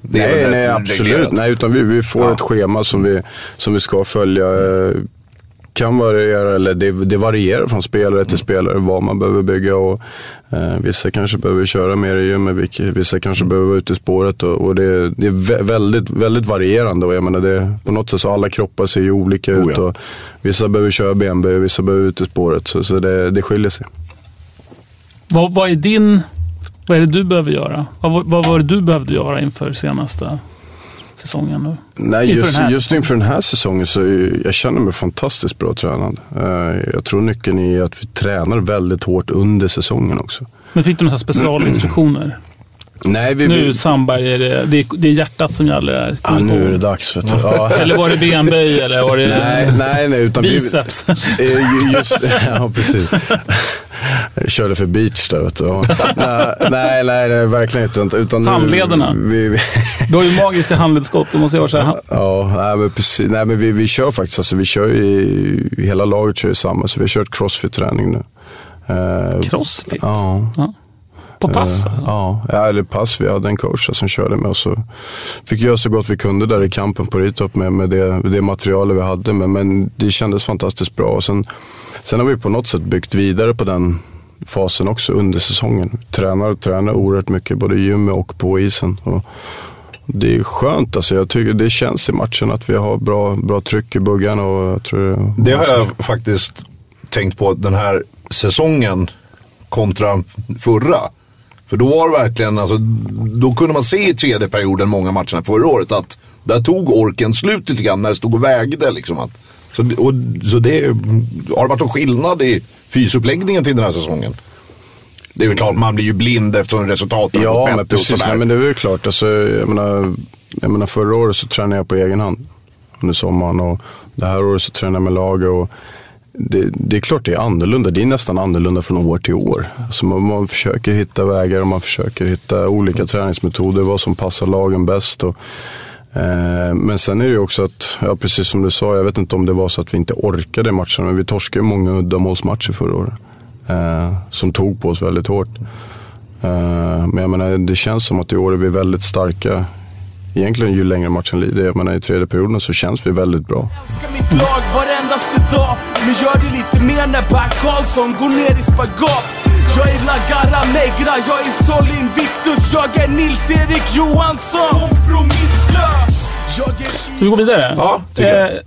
nej, nej, absolut. reglerat. Nej, utan vi, vi får Ja. ett schema som vi, som vi ska följa. Kan variera, eller det, det varierar från spelare till spelare vad man behöver bygga. Och, eh, vissa kanske behöver köra mer i gymmet, vissa kanske behöver vara ute i spåret. Och, och det, det är vä- väldigt, väldigt varierande. Och jag menar det, på något sätt så alla kroppar ser ju olika Oh, ut. ja. Och vissa behöver köra benböj och vissa behöver ut i spåret. Så, så det, det skiljer sig. Vad, vad är din... Vad är det du behöver göra? Vad, vad var det du behövde göra inför senaste säsongen? Nu? Nej, Inför just, just inför den här säsongen så jag känner mig fantastiskt bra tränad. Eh, Jag tror nyckeln är att vi tränar väldigt hårt under säsongen också. Men fick du några specialinstruktioner? Nej, vi, Nu vi, Sandberg, är det, det, är, det är hjärtat som gäller där. ja, nu är det dags. Ja. Eller var det benböj eller var det Nej, nej, nej. Utan vi- biceps? Eh, ju- Just, ja, precis. Jag körde för beach där. Vet du. Nej, nej, nej, verkligen inte. Utan nu- Handlederna. Vi, vi, Du har ju magiska handledsskott, det måste jag säga. Ja, nej, men precis. Nej, men vi, vi kör faktiskt, alltså, vi kör ju, hela laget kör ju samma, så vi har kört crossfit-träning nu. Eh, Crossfit? Ja. Ja. På pass Eh, alltså? Ja, eller pass. Vi hade en coach som körde med oss. och Fick göra så gott vi kunde där i kampen på Ritop med, med det, det materialet vi hade. Men, men det kändes fantastiskt bra. Och sen, sen har vi på något sätt byggt vidare på den fasen också under säsongen. Tränar och tränar oerhört mycket, både i gymmet och på isen. Och det är skönt. Alltså. Jag tycker det känns i matchen att vi har bra, bra tryck i buggarna. Och jag tror Det har jag faktiskt tänkt på den här säsongen kontra förra. För då var det verkligen, alltså, då kunde man se i tredje perioden många matcherna förra året att där tog orken slut lite grann när det stod och vägde. Liksom, att, så, och, så det har det varit någon skillnad i fysuppläggningen till den här säsongen. Det är väl klart, man blir ju blind eftersom resultaten har Ja, gått men bättre och sådär. Nej, men det är väl klart. Alltså, jag, menar, jag menar, förra året så tränade jag på egen hand under sommaren och det här året så tränar jag med laget. Och det, det är klart det är annorlunda. Det är nästan annorlunda från år till år. Alltså man, man försöker hitta vägar och man försöker hitta olika träningsmetoder, vad som passar lagen bäst. Och, eh, men sen är det ju också att, ja, precis som du sa, jag vet inte om det var så att vi inte orkade matcherna, men vi torskade många uddamålsmatcher förra året. Eh, som tog på oss väldigt hårt. Eh, men jag menar, det känns som att i år är vi väldigt starka. Egentligen ju längre matchen lider. Jag menar, i tredje perioden så känns vi väldigt bra. älskar mitt lag varendaste dag Men gör det lite mer när Bert Karlsson går ner i spagat Jag är Lagara Negra, jag är Solin Victus Jag är Nils-Erik Johansson Kompromisslös Jag är Så vi går vidare? Ja, tycker jag. Eh,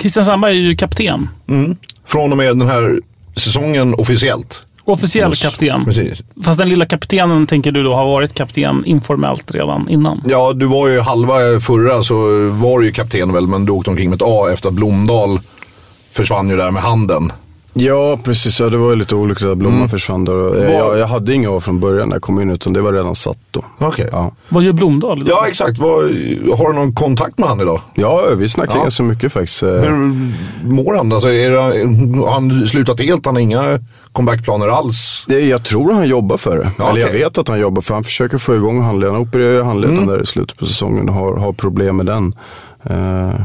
Christian Sandberg är ju kapten. Från och med den här säsongen officiellt. Officiell Yes, kapten. Precis. Fast den lilla kaptenen tänker du då har varit kapten informellt redan innan? Ja, du var ju halva förra så var du ju kapten väl, men du åkte omkring med ett A efter att Blomdal försvann ju där med handen. Ja, precis. Ja, det var ju lite olyckligt att Blomman försvann där. Eh, Jag, jag hade inga år från början när jag kom in, utan det var redan satt då. Okej. Ja, Vad gör Blomdahl idag? Ja, exakt. Vad, har du någon kontakt med han idag? ja vi snackade Ja. ganska mycket faktiskt. Eh, Hur mår han? Alltså, är det, har han slutat helt? Han har inga comebackplaner alls? det- Jag tror han jobbar för det. Ja, Eller jag okej. vet att han jobbar för Han försöker få igång handleden. Han opererade handleden där i slutet på säsongen och har, har problem med den. Eh,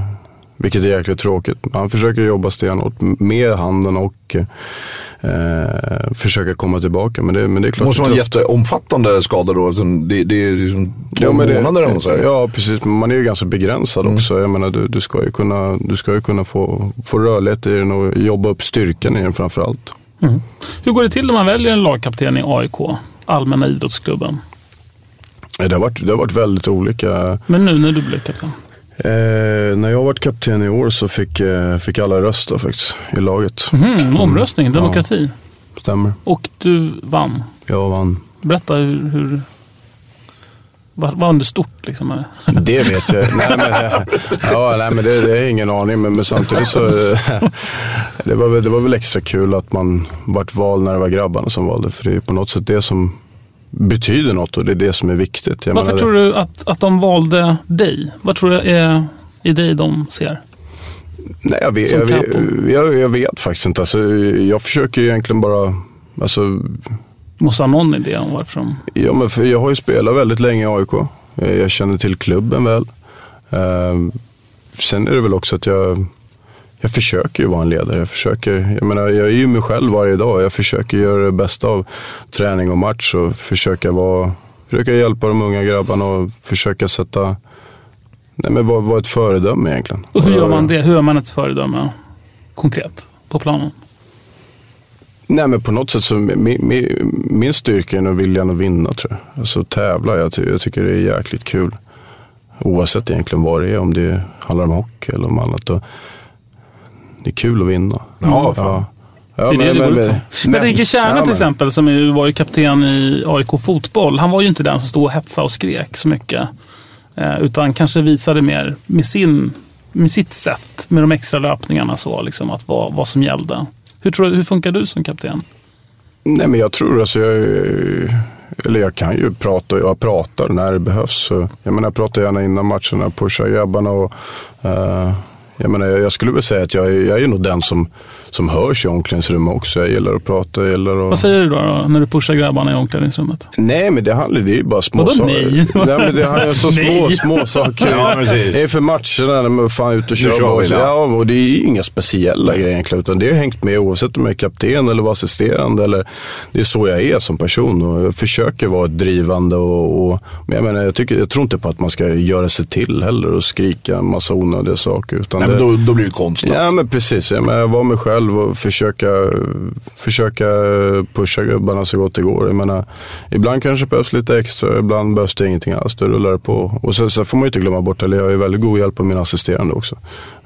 Vilket är jäkligt tråkigt. Han försöker jobba stenhårt med handen och eh, försöka komma tillbaka. Men det, men det är klart måste vara en jätteomfattande skada då. eftersom Det, det är liksom två Ja, månader eller något så här. Ja, precis. Men Man är ju ganska begränsad också. Jag menar, du, du ska ju kunna, du ska ju kunna få, få rörlighet i den och jobba upp styrkan i den framför allt. Hur går det till när man väljer en lagkapten i AIK? Allmänna idrottsklubben. Det har varit, det har varit väldigt olika. Men nu när du blev kapten? Eh, när jag varit kapten i år så fick, eh, fick alla rösta faktiskt i laget. Mhm, omröstning, Mm. demokrati. Stämmer. Och du vann. Jag vann. Berätta hur... hur var, var det stort liksom? eller? [LAUGHS] Det vet jag. nej, men, ja, nej, men det, det är ingen aning. Men, men samtidigt så [LAUGHS] det var, det var väl extra kul att man vart vald när det var grabbarna som valde. För det är på något sätt det som betyder något och det är det som är viktigt. Jag Varför menar, tror du att, att de valde dig? Vad tror du är i dig de ser? Nej, jag vet, jag, jag, jag vet faktiskt inte. Alltså, jag försöker egentligen bara... Alltså, Du måste ha någon idé om varför de... Ja, men för jag har ju spelat väldigt länge i AIK. Eh, Jag känner till klubben väl. Eh, Sen är det väl också att jag, jag försöker ju vara en ledare. Jag, försöker, jag, menar, jag är ju mig själv varje dag. Jag försöker göra det bästa av träning och match och försöka, vara, försöka hjälpa de unga grabbarna och försöka sätta, nej men vara, vara ett föredöme egentligen. Och hur gör man det? Hur gör man ett föredöme konkret på planen? Nej men på något sätt så min, min, min styrka är nog viljan att vinna tror jag. Alltså tävla, jag, ty, jag tycker det är jäkligt kul. Oavsett egentligen vad det är, om det handlar om hockey eller om annat. Och det är kul att vinna. Ja, fan. Ja, det är det det går ut på. nej, Jag tänker Kärna nej, till men- exempel, som ju var ju kapten i AIK fotboll. Han var ju inte den som stod och hetsade och skrek så mycket. Eh, utan kanske visade mer med, sin, med sitt sätt, med de extra löpningarna, så, liksom, att vad, vad som gällde. Hur, tror, du- hur funkar du som kapten? Nej men jag tror alltså, jag, eller jag kan ju prata och jag pratar när det behövs. Så, jag menar jag pratar gärna innan matcherna, pushar grabbarna och eh, jag, menar, jag, skulle väl säga att jag, är- jag är nog den som, som hörs i omklädningsrummet också. Jag gillar att prata, gillar att... Vad säger du då, då när du pushar grabbarna i omklädningsrummet? Nej, men det handlar det är ju bara små Vadå saker. nej? nej men det handlar så [LAUGHS] små, små saker. Ja, det är för matcherna när man fan ute och kör. Kör boll. ja. och det är ju inga speciella grejer egentligen. Utan det har hängt med oavsett om jag är kapten eller var assisterande. Eller, det är så jag är som person. Och jag försöker vara drivande. Och, och, men jag, menar, jag, tycker, jag tror inte på att man ska göra sig till heller och skrika en massa onödiga saker. Utan Nej, men då, då blir det konstlat. Ja men precis, jag menar, vara mig själv och försöka, försöka pusha gubbarna så gott det går. Jag menar, ibland kanske behövs lite extra, ibland behövs det ingenting alls. Då rullar det på. Och sen, sen får man ju inte glömma bort, eller jag har ju väldigt god hjälp av mina assisterande också.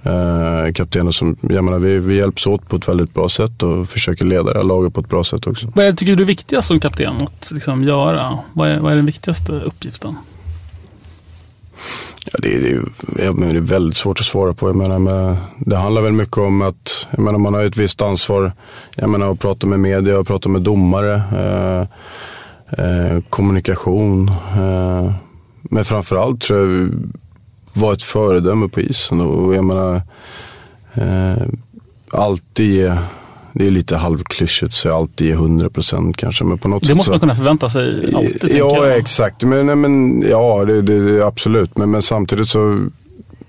Eh, kaptener som, jag menar, vi, vi hjälps åt på ett väldigt bra sätt och försöker leda det här laget på ett bra sätt också. Vad är, tycker du är viktigast som kapten att liksom, göra? Vad är, vad är den viktigaste uppgiften? Ja, det, är, det, är, det är väldigt svårt att svara på. Jag menar, men det handlar väl mycket om att jag menar, man har ett visst ansvar jag menar, att prata med media och prata med domare. Eh, eh, kommunikation. Eh, men framförallt tror jag vara ett föredöme på isen. Och jag menar, eh, alltid ge, det är lite halvklyschigt att säga alltid ge 100 procent kanske. Men på något Det sätt måste man kunna förvänta sig alltid. Ja, exakt. Men, nej, men, ja, det, det, det, absolut. Men, men samtidigt så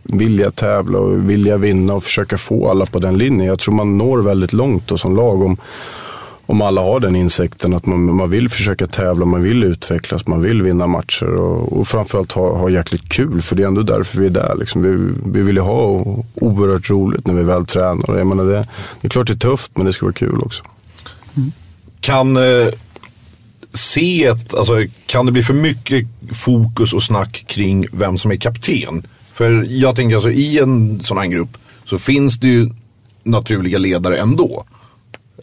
vill jag tävla och vill jag vinna och försöka få alla på den linjen. Jag tror man når väldigt långt då, som lag om, om alla har den insikten att man, man vill försöka tävla, man vill utvecklas, man vill vinna matcher och, och framförallt ha, ha jäkligt kul. För det är ändå därför vi är där. Liksom. Vi, vi vill ju ha oerhört roligt när vi väl tränar. Jag menar, det, det är klart det är tufft, men det ska vara kul också. Kan eh, se ett, alltså, kan det bli för mycket fokus och snack kring vem som är kapten? För jag tänker alltså i en sån här grupp så finns det ju naturliga ledare ändå.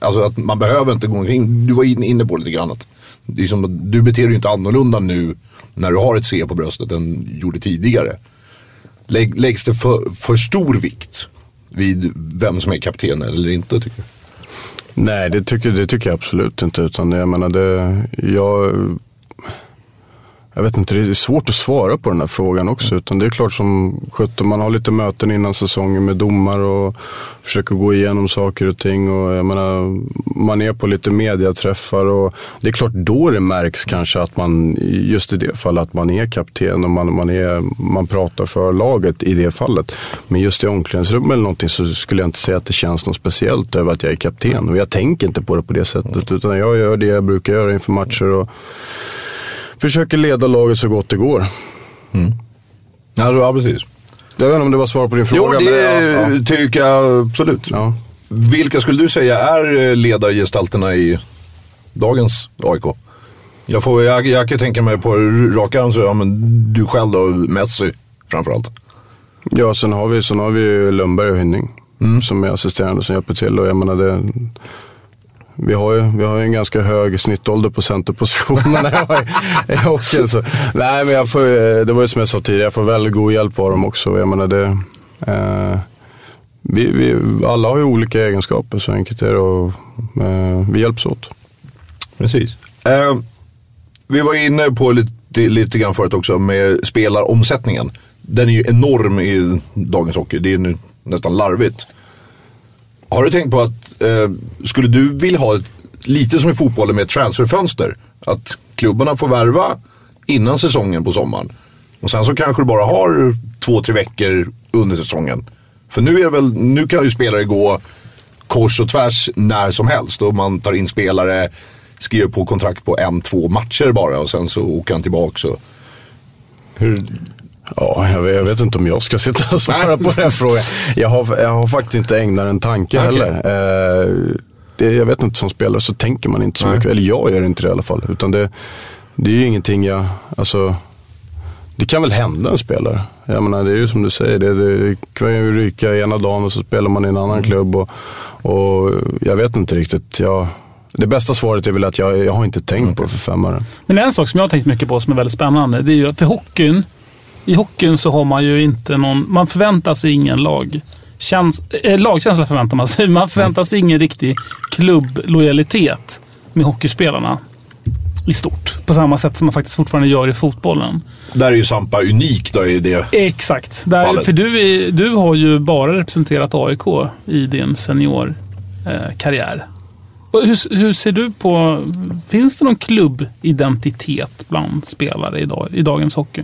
Alltså att man behöver inte gå omkring, du var inne på det lite grann att liksom, du beter dig ju inte annorlunda nu när du har ett C på bröstet än gjorde tidigare. Lägg, läggs det för, för stor vikt vid vem som är kapten eller inte tycker du? Nej, det tycker, det tycker jag absolut inte. Utan jag menar, det, jag, jag vet inte, det är svårt att svara på den här frågan också. Utan det är klart som sjutton, man har lite möten innan säsongen med domar och försöker gå igenom saker och ting. Och jag menar, man är på lite mediaträffar och det är klart då det märks kanske att man, just i det fallet, att man är kapten och man, man, är, man pratar för laget i det fallet. Men just i omklädningsrum eller någonting så skulle jag inte säga att det känns något speciellt över att jag är kapten. Och jag tänker inte på det på det sättet. Utan jag gör det jag brukar göra inför matcher. Och, försöker leda laget så gott det går. Mm. Ja, ja, precis. Jag vet inte om det var svar på din fråga. Jo, det men ja, tycker jag absolut. Ja. Vilka skulle du säga är eh, ledargestalterna i dagens AIK? Jag, får, jag, jag kan tänka mig på rak arm så ja, men du själv då, Messi framförallt. ja, sen har vi, sen har vi Lundberg och Hynning som är assisterande som hjälper till. Och jag menar det, vi har, ju, vi har ju en ganska hög snittålder på centerpositionerna [LAUGHS] i hockeyn. Så. Nej, men jag får, ju- det var ju som jag sa tidigare, jag får väldigt god hjälp av dem också. Jag menar det, eh, vi, vi, alla har ju olika egenskaper, så enkelt är det. Och, eh, vi hjälps åt. Precis. Eh, vi var inne på lite, lite grann förut också med spelaromsättningen. Den är ju enorm i dagens hockey. Det är nu nästan larvigt. Har du tänkt på att, eh, skulle du vilja ha ett, lite som i fotbollen med ett transferfönster? Att klubbarna får värva innan säsongen på sommaren. Och sen så kanske du bara har två, tre veckor under säsongen. För nu, är det väl, nu kan ju spelare gå kors och tvärs när som helst. Och man tar in spelare, skriver på kontrakt på en, två matcher bara och sen så åker han tillbaka. Så. Hur, Ja, jag vet, inte om jag ska sitta och svara på den frågan. Jag har, jag har faktiskt inte ägnat en tanke Okej. heller. Eh, det, jag vet inte, som spelare så tänker man inte så Nej. mycket. Eller jag gör inte det i alla fall. Utan det, det är ju ingenting jag, alltså, det kan väl hända en spelare. Jag menar, det är ju som du säger, det, det kan ju ryka ena dagen och så spelar man i en annan klubb. Och, och jag vet inte riktigt. Jag, det bästa svaret är väl att jag, jag har inte tänkt på det för fem öre. Men en sak som jag har tänkt mycket på som är väldigt spännande, det är ju att för hockeyn, i hockeyn så har man ju inte någon, man förväntar sig ingen lag. Käns, eh, lagkänsla förväntar man sig. Man förväntar sig ingen riktig klubblojalitet med hockeyspelarna i stort. På samma sätt som man faktiskt fortfarande gör i fotbollen. där är ju Sampa unik då i det. Exakt. Där, Fallet. för du, är, du har ju bara representerat AIK i din seniorkarriär. Eh, hur, hur ser du på... Finns det någon klubbidentitet bland spelare idag, i dagens hockey?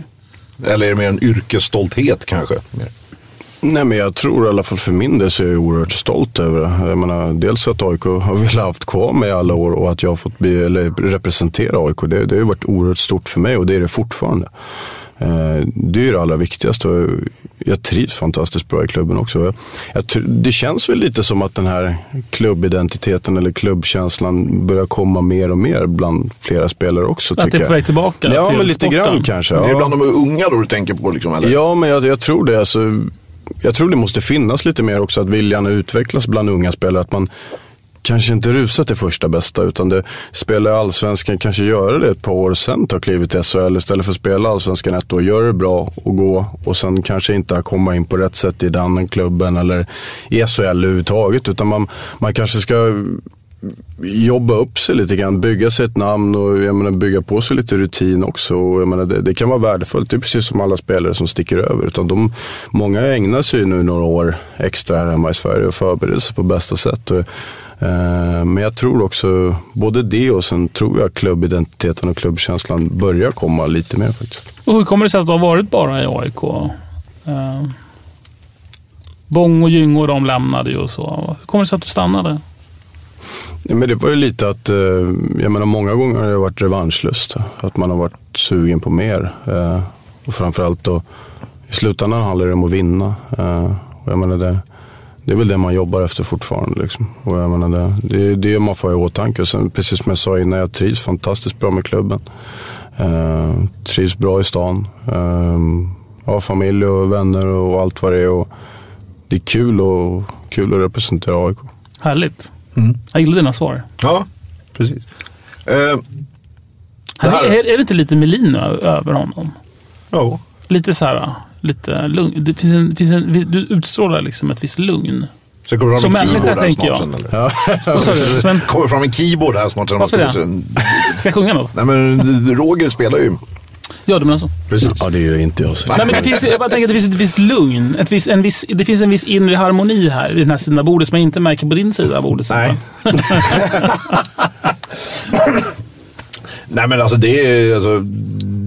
Eller är det mer en yrkesstolthet kanske? Nej men jag tror i alla fall för min del så är jag oerhört stolt över det. Jag menar, dels att AIK har velat haft kvar mig i alla år och att jag har fått bli, eller representera AIK. Det, det har ju varit oerhört stort för mig och det är det fortfarande. Eh, Det är ju det allra viktigaste och jag trivs fantastiskt bra i klubben också. Jag, det känns väl lite som att den här klubbidentiteten eller klubbkänslan börjar komma mer och mer bland flera spelare också. Att det är på väg tillbaka Ja, till men lite sporten. grann kanske. Det är ja. bland de unga då du tänker på liksom? Eller? Ja, men jag, jag tror det. Alltså, jag tror det måste finnas lite mer också att viljan utvecklas bland unga spelare. Att man kanske inte rusa till första bästa utan det spela i allsvenskan, kanske göra det ett par år sen ta klivet till SHL istället för att spela allsvenskan ett år, göra det bra och gå och sen kanske inte komma in på rätt sätt i den klubben eller i SHL överhuvudtaget utan man, man kanske ska jobba upp sig lite grann, bygga sig ett namn och jag menar, bygga på sig lite rutin också. Och jag menar, det, det kan vara värdefullt. Det är precis som alla spelare som sticker över. Utan de, många ägnar sig nu några år extra här hemma i Sverige och förbereder sig på bästa sätt. Och, men jag tror också, både det och sen tror jag klubbidentiteten och klubbkänslan börjar komma lite mer faktiskt. Och hur kommer det sig att du har varit bara i AIK? Eh, Bång och Gyngo de lämnade ju och så. Hur kommer det sig att du stannade? Ja, men det var ju lite att, eh, jag menar många gånger har det varit revanschlust. Att man har varit sugen på mer. Eh, och framförallt då, i slutändan handlar det om att vinna. Eh, och jag menar det, det är väl det man jobbar efter fortfarande. Liksom. Och jag menar det, det är det man får ha i åtanke. Och sen, precis som jag sa innan, jag trivs fantastiskt bra med klubben. Eh, trivs bra i stan. Eh, har familj och vänner och allt vad det är. Och det är kul, och, kul att representera AIK. Härligt. Mm. Jag gillar dina svar. Ja, precis. Eh, Han, här- är, är det inte lite Melin över honom? ja. Lite så här, lite lugn. Det finns en, finns en, du utstrålar liksom ett visst lugn. Så kommer det Som fram en människa keyboard här tänker snart jag. sen? Ja. [LAUGHS] Vad sa du? Som en, kommer fram en keyboard här snart. Sen Varför det? ska- ska jag sjunga något? Nej men Roger spelar ju. Ja, du menar så. Precis. Ja, det gör inte jag. Så. Nej, men det finns, jag bara tänker att det finns ett visst lugn. Ett visst, en viss, det finns en viss inre harmoni här i den här sidan av bordet som jag inte märker på din sida av bordet. Nej. [LAUGHS] Nej men alltså det är, alltså,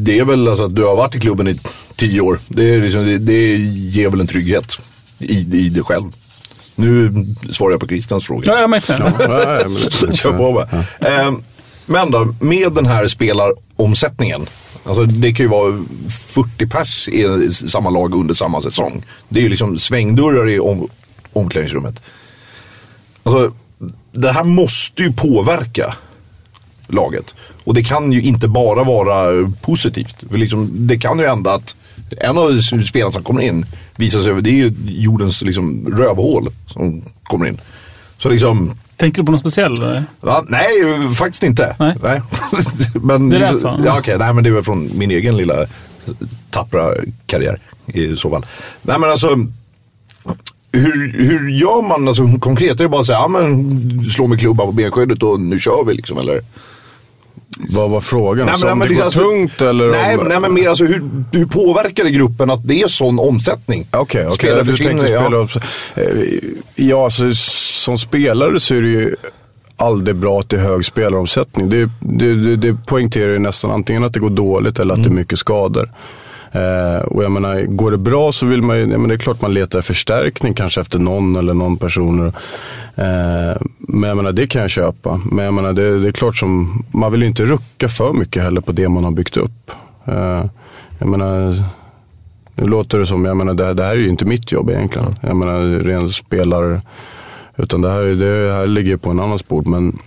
det är väl alltså att du har varit i klubben i tio år. Det, är liksom, det, det ger väl en trygghet i, i dig själv. Nu svarar jag på Christians fråga. Ja, jag märkte det. Ja, ja, men det- Kör på bara. Ehm, Men då, med den här spelaromsättningen. Alltså det kan ju vara 40 pers i samma lag under samma säsong. Det är ju liksom svängdörrar i om, omklädningsrummet. Alltså, det här måste ju påverka laget. Och det kan ju inte bara vara positivt. För liksom, det kan ju hända att en av spelarna som kommer in visar sig, det är ju jordens liksom, rövhål som kommer in. Så liksom, Tänker du på något speciellt? eller? Ja, nej, faktiskt inte. Nej. [LAUGHS] men, Det lät så. Ja, okej. Nej, men det är väl från min egen lilla tappra karriär i så fall. Nej, men alltså. Hur, hur gör man alltså, konkret? Är det bara att säga, ja men slå med klubban på benskyddet och nu kör vi liksom eller? Vad var frågan? Nej, men- om det liksom, går alltså- tungt eller? Nej, om, nej men mer alltså hur, hur påverkar det gruppen att det är sån omsättning? Okej, okej. Spelare Du tänkte ja. spela upp. Eh, Ja, alltså, som spelare så är det ju aldrig bra att det är hög spelaromsättning. Det, det, det, det poängterar ju nästan antingen att det går dåligt eller att Mm. det är mycket skador. Eh, och jag menar, går det bra så vill man ju, ja, men det är klart man letar förstärkning kanske efter någon eller någon person. Eh, men jag menar, det kan jag köpa. Men jag menar, det, det är klart som, man vill ju inte rucka för mycket heller på det man har byggt upp. Eh, jag menar, nu låter det som, jag menar det, det här är ju inte mitt jobb egentligen. Jag menar ren spelare. Utan det här, det här ligger på en annans bord. Men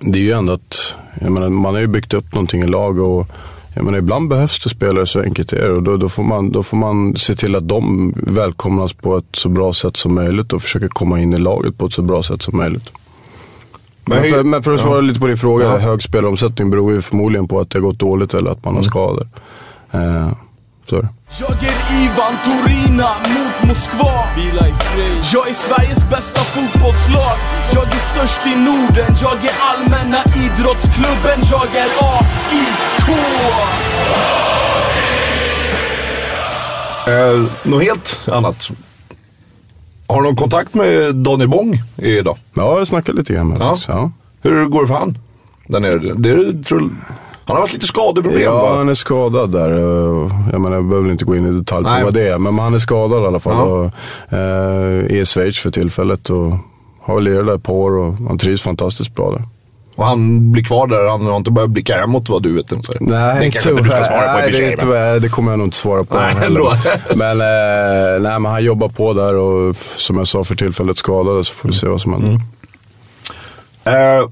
det är ju ändå att, jag menar man har ju byggt upp någonting i lag och jag menar ibland behövs det spelare, så enkelt är det. Och då, då, får man, då får man se till att de välkomnas på ett så bra sätt som möjligt och försöka komma in i laget på ett så bra sätt som möjligt. Men, Men för, men för att svara ja. lite på din fråga, Ja. hög spelaromsättning beror ju förmodligen på att det har gått dåligt eller att man Mm. har skador. Eh, så är det. Jag är Ivan Torina mot Moskva Vila i frid Jag är Sveriges bästa fotbollslag Jag är störst i Norden Jag är allmänna idrottsklubben Jag är AIK Eh, något helt annat. Har du någon kontakt med Daniel Bång idag? Ja, jag snackade lite grann med Ja. faktiskt, ja. Hur går det för han? Där nere? Det är, tror, han har haft lite skadeproblem Ja, va? han är skadad där. Jag menar, jag behöver inte gå in i detalj Nej. på vad det är. Men han är skadad i alla fall. Ja. Och, eh, i Schweiz för tillfället och har lirat där ett par år och han trivs fantastiskt bra där. Och han blir kvar där, han har inte börjat blicka hemåt vad du vet. Det kanske inte du ska svara på i och nej, det, är inte, det kommer jag nog inte svara på Nej, heller. Men, eh, nej, men han jobbar på där och som jag sa för tillfället skadad så får vi se vad som händer. Mm. Eh,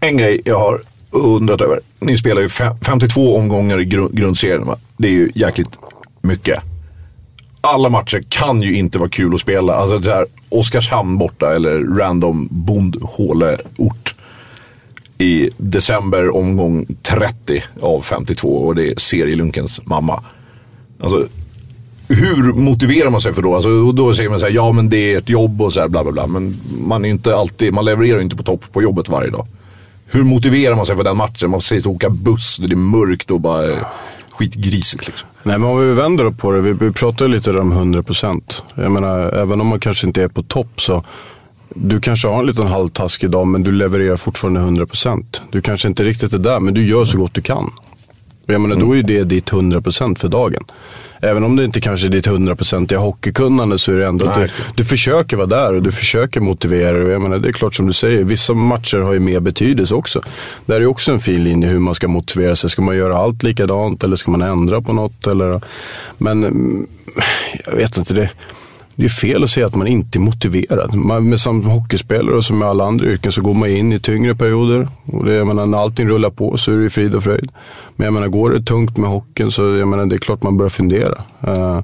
en grej jag har undrat över. Ni spelar ju 52 omgångar i grundserien va? Det är ju jäkligt mycket. Alla matcher kan ju inte vara kul att spela. Alltså det här Oskarshamn borta eller random bondhåleort i december omgång 30 av 52 och det är serielunkens mamma. Alltså, hur motiverar man sig för då? Alltså, och då säger man så här, ja men det är ett jobb och så här bla bla bla. Men man är inte alltid, man levererar ju inte på topp på jobbet varje dag. Hur motiverar man sig för den matchen? Man säger att åka buss, det är mörkt och bara skitgrisigt liksom. Nej, men om vi vänder upp på det. Vi, vi pratar lite om 100%. Jag menar, även om man kanske inte är på topp så du kanske har en liten halvtaskig dag men du levererar fortfarande 100%. Du kanske inte riktigt är där men du gör så gott du kan. Jag menar, då är ju det ditt 100% för dagen. Även om det inte kanske är ditt 100% i hockeykunnande så är det ändå att du, du försöker vara där och du försöker motivera dig. Jag menar, det är klart som du säger, vissa matcher har ju mer betydelse också. Där är ju också en fin linje hur man ska motivera sig. Ska man göra allt likadant eller ska man ändra på något? Eller, men jag vet inte, det, det är fel att säga att man inte är motiverad. Man, som hockeyspelare och som med alla andra yrken så går man in i tyngre perioder. Och det, jag menar, när allting rullar på så är det frid och fröjd. Men jag menar, går det tungt med hockeyn så jag menar, det är klart man börjar fundera. Eh,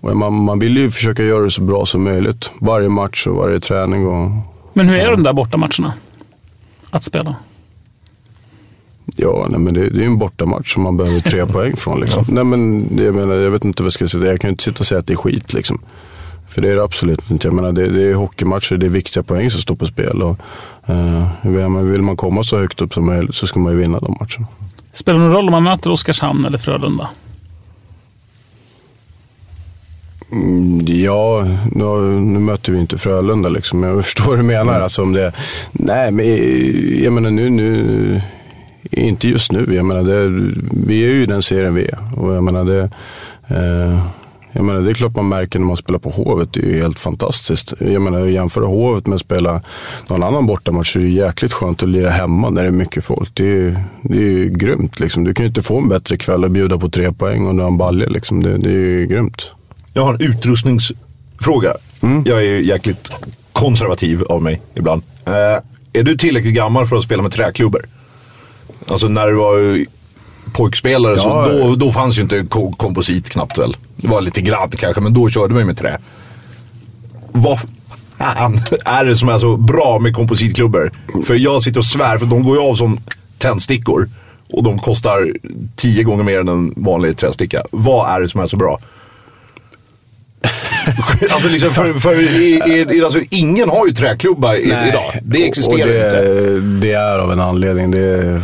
och man, man vill ju försöka göra det så bra som möjligt. Varje match och varje träning. Och, Men hur är de där bortamatcherna? Att spela? ja, nej, men det, det är ju en bortamatch som man behöver tre [LAUGHS] poäng från. Liksom. Nej, men, jag, menar, jag vet inte vad jag ska säga. Jag kan ju inte sitta och säga att det är skit. Liksom. För det är det absolut inte. Jag menar, det, det är hockeymatcher, det är viktiga poäng som står på spel. Och, eh, vill man- komma så högt upp som möjligt så ska man ju vinna de matcherna. Spelar det någon roll om man möter Oskarshamn eller Frölunda? Mm, Ja, nu, nu möter vi inte Frölunda liksom. Jag förstår vad du menar. Alltså, om det, nej, men jag menar nu, nu, inte just nu. Jag menar, det, vi är ju i den serien vi är. Och jag menar, det, eh, jag menar, det är klart man märker när man spelar på Hovet. Det är ju helt fantastiskt. Jag menar, jämföra Hovet med att spela någon annan bortamatch så är det ju jäkligt skönt att lira hemma när det är mycket folk. Det är ju det är ju grymt. Liksom. Du kan ju inte få en bättre kväll och bjuda på tre poäng och du har en balja. Liksom. Det, det är ju grymt. Jag har en utrustningsfråga. Jag är jäkligt konservativ av mig ibland. Eh, är du tillräckligt gammal för att spela med träklubbor? Alltså när du var pojkspelare så Ja, då, då fanns ju inte ko- komposit knappt väl. Det var lite grann kanske, men då körde man ju med trä. Vad fan är det som är så bra med kompositklubbor? För jag sitter och svär, för de går ju av som tändstickor. Och de kostar tio gånger mer än en vanlig trästicka. Vad är det som är så bra? [LAUGHS] alltså liksom för, för i, i, alltså, ingen har ju träklubba i, idag. Det existerar och det, inte. Det är av en anledning. Det är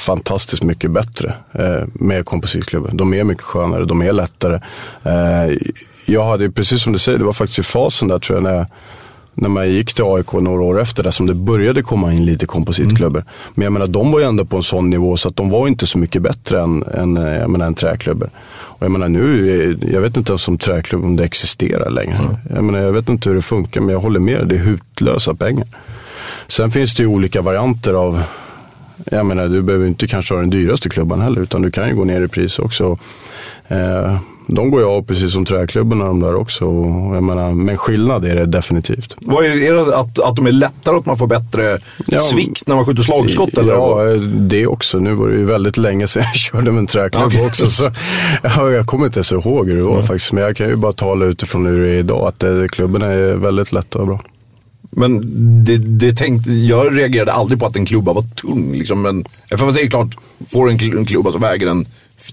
fantastiskt mycket bättre eh, med kompositklubben. De är mycket skönare, de är lättare. Eh, jag hade, precis som du säger, det var faktiskt i fasen där tror jag, när, när man gick till AIK några år efter det som det började komma in lite kompositklubbor. Men jag menar, de var ju ändå på en sån nivå så att de var inte så mycket bättre än, än, eh, jag menar, än träklubbor. Och jag menar nu, jag vet inte ens om träklubb om det existerar längre. Jag, menar, jag vet inte hur det funkar, men jag håller med. Det är hutlösa pengar. Sen finns det ju olika varianter av jag menar, du behöver inte kanske ha den dyraste klubban heller, utan du kan ju gå ner i pris också. Eh, de går ju av precis som träklubbarna de där också. Och jag menar, men skillnad är det definitivt. Vad är, är det att, att de är lättare, att man får bättre Ja, svikt när man skjuter slagskott? Eller? Ja, det också. Nu var det ju väldigt länge sedan jag [LAUGHS] körde med en träklubb Okej. också. Så, ja, jag kommer inte ens ihåg hur det var faktiskt. Men jag kan ju bara tala utifrån hur det är idag. Att klubborna är väldigt lätta och bra. Men det, det tänkte, jag reagerade aldrig på att en klubba var tung. Liksom, men, för det är klart, får en, en klubba som väger en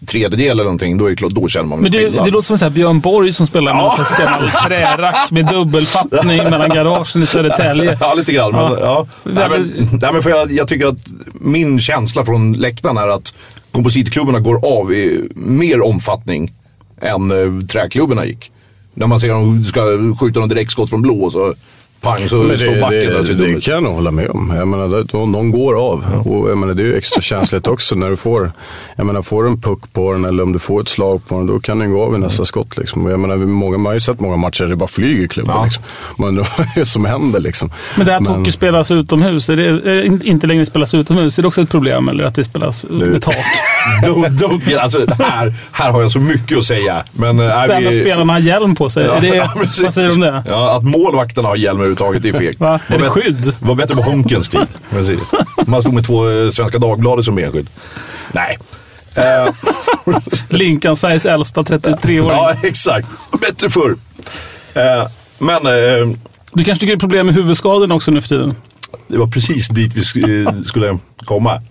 tredjedel eller någonting, då, är det klart, då känner man Men det, det låter som här Björn Borg som spelar med en gammal [LAUGHS] trärack med dubbelfattning mellan garagen i Södertälje. Ja, lite grann. Men, Ja. ja. Nej, men, nej, men för jag, jag tycker att min känsla från läktaren är att kompositklubborna går av i mer omfattning än eh, träklubborna gick. När man ser dem ska skjuta någon direktskott från blå så pang så Men står det, backen det, så det, det kan jag nog hålla med om. Jag menar, det- de, de går av. Och jag menar, det är ju extra känsligt också när du får, jag menar, får du en puck på den eller om du får ett slag på den, då kan den gå av i nästa skott. Liksom. Och jag menar, många, man har ju sett många matcher där det bara flyger klubban. Liksom. Man undrar [LAUGHS] vad är det som händer liksom. Men det här att hockey spelas utomhus, är det, inte längre spelas utomhus, är det också ett problem? Eller att det spelas med tak? Don't, don't get, alltså, här, här har jag så mycket att säga. Men, äh, är Det enda spelarna har hjälm på sig. är det, [LAUGHS] vad säger du om det? Ja, att målvakterna har hjälm överhuvudtaget är fegt. Va? Är det skydd? var bättre på Honkens tid. [LAUGHS] Man stod med två eh, Svenska Dagbladet som benskydd. Nej. Eh, [LAUGHS] Linkan, Sveriges äldsta 33-åring. ja, exakt. Bättre förr. Eh, men Du kanske tycker det är problem med huvudskadorna också nu för tiden? det var precis dit vi sk- skulle komma.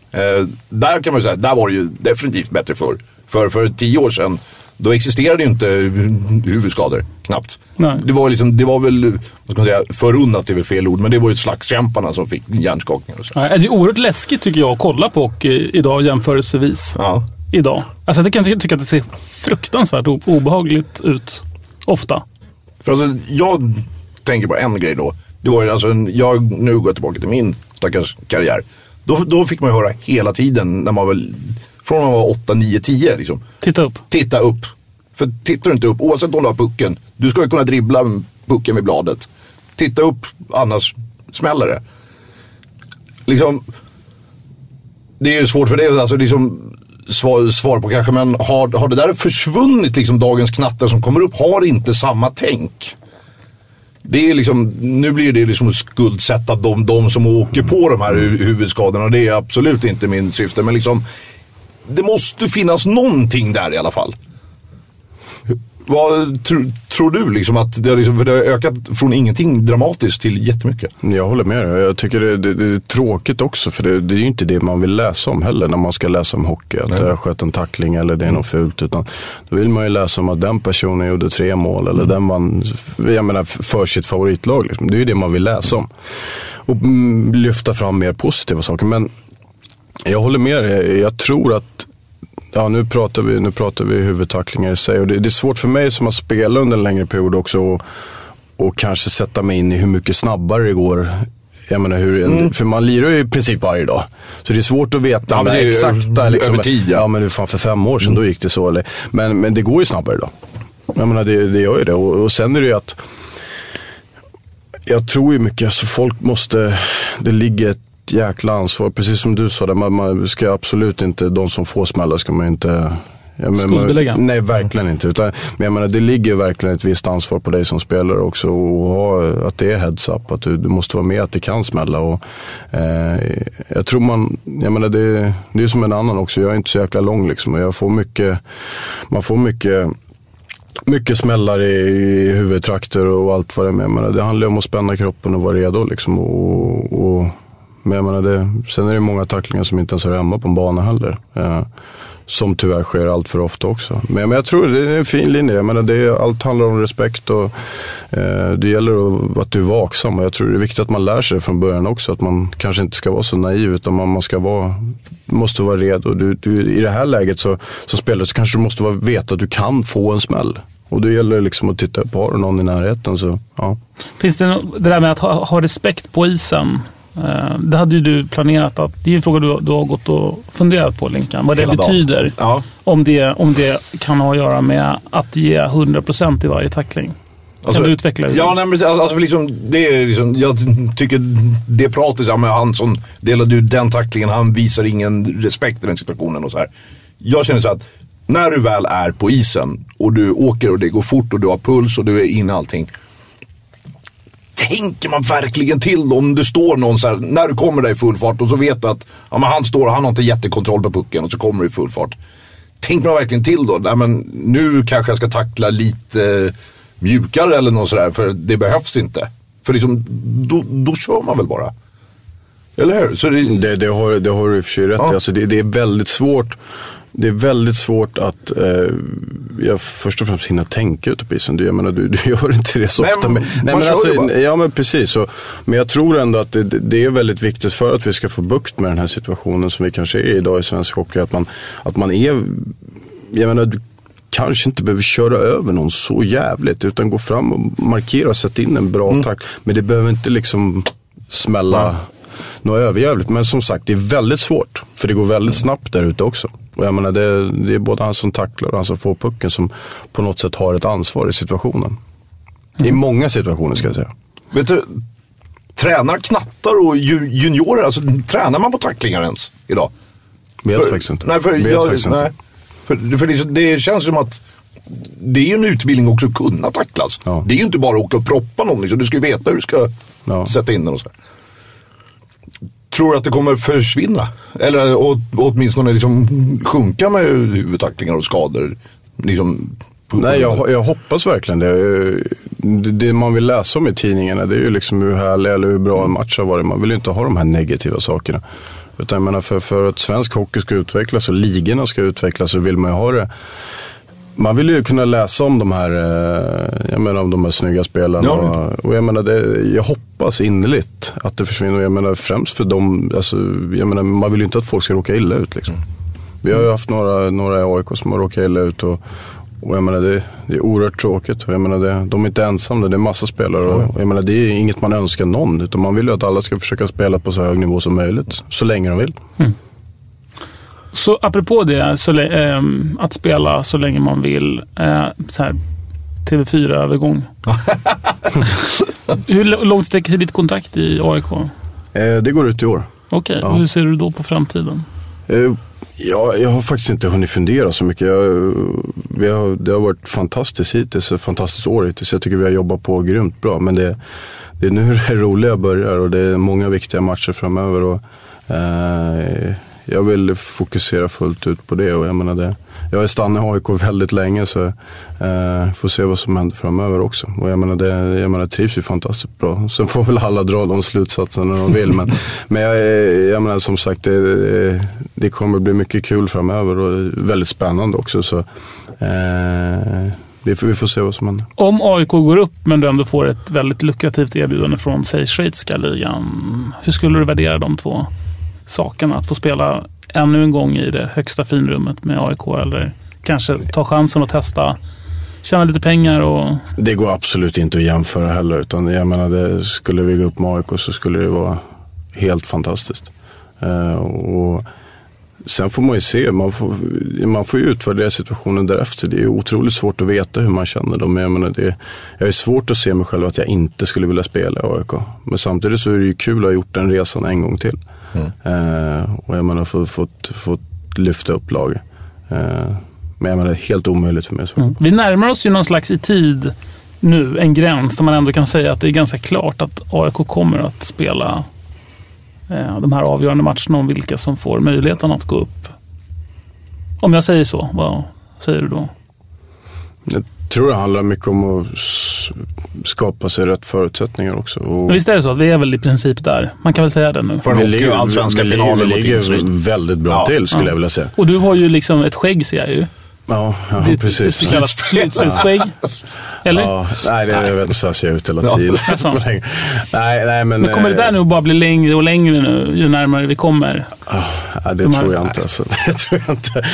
Där kan man ju säga, där var det ju definitivt bättre förr. För, för tio år sedan, då existerade ju inte huvudskador, knappt. Nej. Det var, liksom, det var väl, vad ska man säga, förunnat är väl fel ord, men det var ju slagskämparna som fick hjärnskakningar och så. Nej, Det är oerhört läskigt tycker jag att kolla på hockey idag jämförelsevis. Ja. Idag. Alltså jag kan ty- tycka att det ser fruktansvärt obehagligt ut. Ofta. För alltså, jag tänker på en grej då. Det var ju alltså, en- jag, nu går tillbaka till min stackars karriär. Då, då fick man ju höra hela tiden när man var, från man var 8, 9, 10 liksom. Titta upp. Titta upp. För tittar du inte upp, oavsett om du har pucken, du ska ju kunna dribbla pucken med bladet. Titta upp, annars smäller det. Liksom, det är ju svårt för det, alltså liksom svar, svar på kanske, men har, har det där försvunnit liksom dagens knattar som kommer upp, har inte samma tänk. Det är liksom, nu blir det liksom skuldsätta de, de som åker på de här hu- huvudskadorna. Det är absolut inte min syfte. Men liksom, det måste finnas någonting där i alla fall. Vad tr- tror du liksom att det har, liksom, det har ökat från ingenting dramatiskt till jättemycket? Jag håller med dig. Jag tycker det, det, det är tråkigt också. För det, är ju inte det man vill läsa om heller när man ska läsa om hockey. Att har skett en tackling eller det är något fult. Utan då vill man ju läsa om att den personen gjorde tre mål. Eller den vann jag menar, för sitt favoritlag. Liksom. Det är ju det man vill läsa om. Och mm, lyfta fram mer positiva saker. Men Jag håller med dig. Jag tror att Ja, nu pratar vi, nu pratar vi huvudtacklingar i sig. Och det, det är svårt för mig som har spelat under en längre period också och, och kanske sätta mig in i hur mycket snabbare det går. Jag menar hur, Mm. För man lirar ju i princip varje dag. Så det är svårt att veta Ja, det exakta... Liksom, över tid, ja. ja. men fan för fem år sedan, då gick det så. Eller, men, men det går ju snabbare idag. Jag menar, det, det gör ju det. Och, och sen är det ju att jag tror ju mycket, alltså folk måste, det ligger ett jäkla ansvar. Precis som du sa, där, man, man ska absolut inte, de som får smällar ska man inte men, Skuldbelägga. Nej, verkligen inte. Utan, men jag menar, det ligger verkligen ett visst ansvar på dig som spelare också. Och ha, att det är heads up, att du, du måste vara med att det kan smälla. Och, eh, jag tror man, jag menar det, det är som en annan också. Jag är inte så jäkla lång liksom. Och jag får mycket, man får mycket mycket smällar i, i huvudtrakter och allt vad det är. Men jag menar, det handlar om att spänna kroppen och vara redo. Liksom, och, och, men jag menar, det, sen är det många tacklingar som inte ens hör hemma på en bana heller. Eh, som tyvärr sker allt för ofta också. Men, men jag tror det är en fin linje. Jag menar, det är, allt handlar om respekt och eh, det gäller att, att du är vaksam. Och jag tror det är viktigt att man lär sig det från början också. Att man kanske inte ska vara så naiv utan man, man ska vara, måste vara redo. Du, du, I det här läget så, som spelare så kanske du måste vara, veta att du kan få en smäll. Och då gäller det liksom att titta upp, har du någon i närheten så ja. Finns det något, det där med att ha, ha respekt på isen? Eh, det hade ju du planerat att... Det är en fråga du, du har gått och funderat på Linkan. Vad det Hela betyder. Ja. Om, det, om det kan ha att göra med att ge 100% i varje tackling. Alltså, kan du utveckla det? Ja, nej, men alltså, alltså, liksom, det är liksom, jag tycker det pratet, ja, men han som delade ut den tacklingen, han visar ingen respekt i den situationen och så här. Jag känner så att när du väl är på isen och du åker och det går fort och du har puls och du är inne i allting. Tänker man verkligen till om det står någon så här, när du kommer där i full fart och så vet du att ja, men han står han har inte jättekontroll på pucken och så kommer du i full fart. Tänker man verkligen till då? Nej, men nu kanske jag ska tackla lite mjukare eller något sådär för det behövs inte. För liksom, då, då kör man väl bara. Eller hur? Så det, Det, det, har, det har du i och för sig rätt. Ja. alltså det, det är väldigt svårt. Det är väldigt svårt att eh, jag först och främst hinna tänka ute på isen. Du, jag menar, du, du [LAUGHS] gör inte det så Nej, ofta. men man men alltså, ja men precis. Så, men jag tror ändå att det, det är väldigt viktigt för att vi ska få bukt med den här situationen som vi kanske är idag i svensk hockey. Att man, att man är, jag menar, du kanske inte behöver köra över någon så jävligt. Utan gå fram och markera och sätta in en bra Mm. tack. Men det behöver inte liksom smälla något överjävligt. Men som sagt, det är väldigt svårt. För det går väldigt snabbt där ute också. Och jag menar, det, det är både han som tacklar och han som får pucken som på något sätt har ett ansvar i situationen. I många situationer ska jag säga. vet du, tränar knattar och ju, juniorer, alltså tränar man på tacklingar ens idag? Vet För- faktiskt inte. Nej, för, Vet jag, faktiskt nej. inte. För, för det, det känns som att det är ju en utbildning också att kunna tacklas. Ja. Det är ju inte bara att åka och proppa någon. Liksom. Du ska ju veta hur du ska Ja. sätta in den och så här. Tror du att det kommer försvinna? Eller eh, åt, åtminstone liksom sjunka med huvudtacklingar och skador? Liksom, Nej, jag, jag hoppas verkligen det. Eh, det. Det man vill läsa om i tidningarna det är ju liksom hur härlig eller hur bra en match har varit. Man vill ju inte ha de här negativa sakerna. Utan jag menar för, för att svensk hockey ska utvecklas och ligorna ska utvecklas så vill man ju ha det. Man vill ju kunna läsa om de här, eh, jag menar om de här snygga spelarna. Ja. Och, och jag menar det, jag hoppas innerligt att det försvinner. Jag menar främst för dem, alltså, jag menar man vill ju inte att folk ska råka illa ut liksom. Vi har ju haft några, några i AIK som har råkat illa ut. Och, och jag menar det, det är oerhört tråkigt. Och jag menar det, de är inte ensamma, det är massa spelare. Och, jag menar det är inget man önskar någon. Utan man vill ju att alla ska försöka spela på så hög nivå som möjligt. Så länge de vill. Så apropå det, så, ehm, att spela så länge man vill. Eh, så här, TV4-övergång. [LAUGHS] hur långt sträcker sig ditt kontrakt i AIK? Eh, det går ut i år. Okej, Ja. och hur ser du då på framtiden? Eh, Ja, jag har faktiskt inte hunnit fundera så mycket. Jag, vi har, det har varit fantastiskt hittills, ett fantastiskt år hittills. Jag tycker vi har jobbat på grymt bra. Men det, det är nu [LAUGHS] det roliga börjar och det är många viktiga matcher framöver. Och, eh, jag vill fokusera fullt ut på det. Och jag, menar det jag har stannat i AIK väldigt länge så eh, får se vad som händer framöver också. Och jag menar, det, jag menar, trivs ju fantastiskt bra. Sen får väl alla dra de slutsatserna de vill. Men, [LAUGHS] men jag, jag menar som sagt, det, det kommer bli mycket kul framöver och väldigt spännande också. Så, eh, vi, får, vi får se vad som händer. Om AIK går upp men du ändå får ett väldigt lukrativt erbjudande från, säg, schweiziska ligan. Hur skulle du värdera de två saken att få spela ännu en gång i det högsta finrummet med AIK eller kanske ta chansen att testa, tjäna lite pengar och... Det går absolut inte att jämföra heller. Utan jag menar, det, skulle vi gå upp med AIK så skulle det vara helt fantastiskt. Uh, och Sen får man ju se, man får, man får ju utvärdera situationen därefter. Det är otroligt svårt att veta hur man känner. Dem. Jag, menar det, jag är svårt att se mig själv att jag inte skulle vilja spela i AIK. Men samtidigt så är det ju kul att ha gjort den resan en gång till. Mm. Eh, och jag menar fått, fått, fått lyfta upp laget. Eh, men jag menar, det är helt omöjligt för mig. Mm. Vi närmar oss ju någon slags i tid nu, en gräns där man ändå kan säga att det är ganska klart att AIK kommer att spela eh, de här avgörande matcherna om vilka som får möjligheten att gå upp. Om jag säger så, vad säger du då? Jag tror det handlar mycket om att skapa sig rätt förutsättningar också. Och... Men visst är det så att vi är väl i princip där? Man kan väl säga det nu. För hockey och allsvenska finalen Vi ligger väldigt bra ja. till skulle ja. jag vilja säga. Och du har ju liksom ett skägg ser jag ju. Ja, ja det, precis. Det så kallat slutspelsskägg. Eller? Ja, nej, det är väl så ser jag ut hela tiden. [LAUGHS] Ja. nej, nej, men, men kommer det där nu bara bli längre och längre nu, ju närmare vi kommer? Ja, det De tror jag inte. Alltså. [LAUGHS] Det tror jag inte.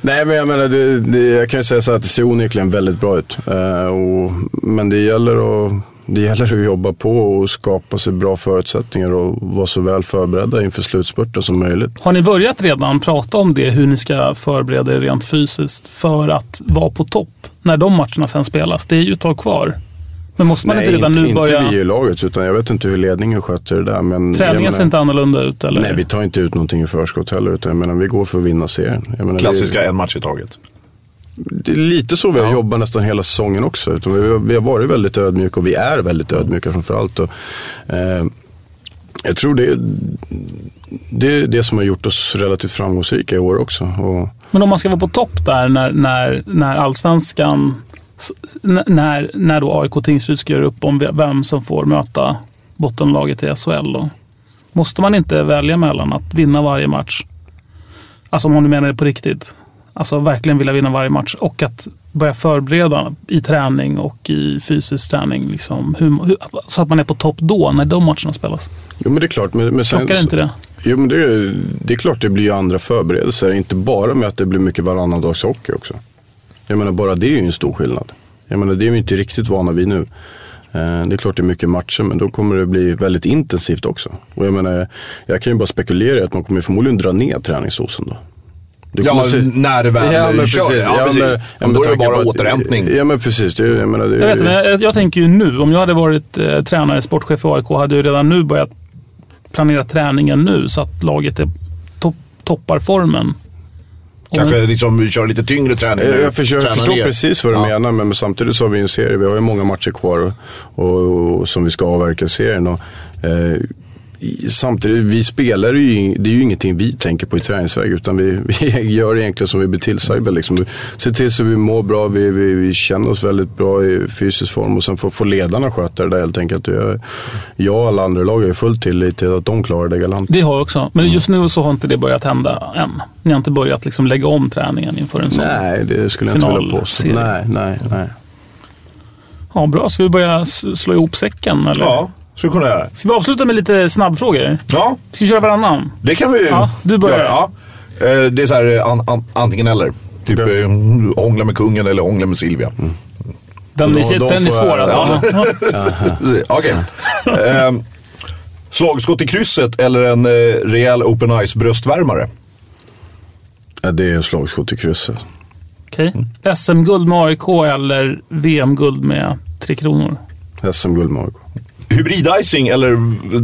Nej, men jag menar, det, det, jag kan ju säga så att det ser onekligen väldigt bra ut. Uh, och, men det gäller att det gäller att jobba på och skapa sig bra förutsättningar och vara så väl förberedda inför slutspurten som möjligt. Har ni börjat redan prata om det, hur ni ska förbereda er rent fysiskt för att vara på topp när de matcherna sen spelas? Det är ju ett tag kvar. Men måste man Nej, inte redan inte, nu börja... inte vi i laget, utan jag vet inte hur ledningen sköter det där. Men Träningen ser inte annorlunda ut eller? Nej, vi tar inte ut någonting i förskott heller, utan jag menar, vi går för att vinna serien. Menar, Klassiska det... en match i taget. Det är lite så vi har ja. jobbat nästan hela säsongen också. Vi, har, vi har varit väldigt ödmjuka och vi är väldigt ödmjuka framförallt. Och, eh, jag tror det, det är det som har gjort oss relativt framgångsrika i år också. Och, Men om man ska vara på topp där när, när, när allsvenskan, när, när då AIK Tingsryd ska göra upp om vem som får möta bottenlaget i SHL. Då. Måste man inte välja mellan att vinna varje match? Alltså om du menar det på riktigt. Alltså verkligen vilja vinna varje match och att börja förbereda i träning och i fysisk träning. Liksom, hur, så att man är på topp då, när de matcherna spelas. Jo men det är klart. Men, men sen, Krockar inte det? Jo men det är, det är klart det blir andra förberedelser. Inte bara med att det blir mycket varannan dags hockey också. Jag menar bara det är ju en stor skillnad. Jag menar det är vi inte riktigt vana vid nu. Eh, det är klart det är mycket matcher men då kommer det bli väldigt intensivt också. Och jag menar, jag kan ju bara spekulera i att man kommer förmodligen dra ner träningsdosen då. Ja, se... när det väl ja, men precis. Ja, ja. Men, ja, men då är det bara återhämtning. Ja, men precis. Det, jag, menar, det, jag, vet, men jag, jag, tänker ju nu, om jag hade varit eh, tränare, sportchef i AIK, hade jag redan nu börjat planera träningen nu så att laget är topp, toppar formen. Kanske liksom köra lite tyngre träning. Jag förstår, jag förstår precis vad du ja. menar, men samtidigt så har vi en serie. Vi har ju många matcher kvar och, och, och som vi ska avverka serien. Och, eh, samtidigt, vi spelar ju, det är ju ingenting vi tänker på i träningsväg utan vi, [LAUGHS] vi gör egentligen som vi blir tillsagda. Liksom. Vi ser till så vi mår bra, vi, vi, vi, känner oss väldigt bra i fysisk form och sen får, får ledarna sköta det där helt enkelt. Jag, jag och alla andra lag har full tillit till att de klarar det galant. Det har jag också, men just nu så har inte det börjat hända än. Ni har inte börjat liksom lägga om träningen inför en sån Nej, det skulle jag inte vilja påstå. Nej, nej, nej. Ja, bra. Ska vi börja slå ihop säcken? Eller? Ja. Ska vi kunna göra. Ska vi avsluta med lite snabbfrågor? Ja. Ska vi köra varannan? Det kan vi Ja, du börjar. Göra, ja. Eh, det är så här an, an, antingen eller. Typ ja. Eh, hångla med kungen eller hångla med Silvia. Mm. Den, är, de den är svår alltså. [LAUGHS] [LAUGHS] Okej. Okay. eh, slagskott i krysset eller en eh, rejäl open ice bröstvärmare? Ja, det är slagskott i krysset. Okej. Okay. Mm. SM-guld med AIK eller VM-guld med Tre Kronor? SM-guld med AIK hybrid-icing eller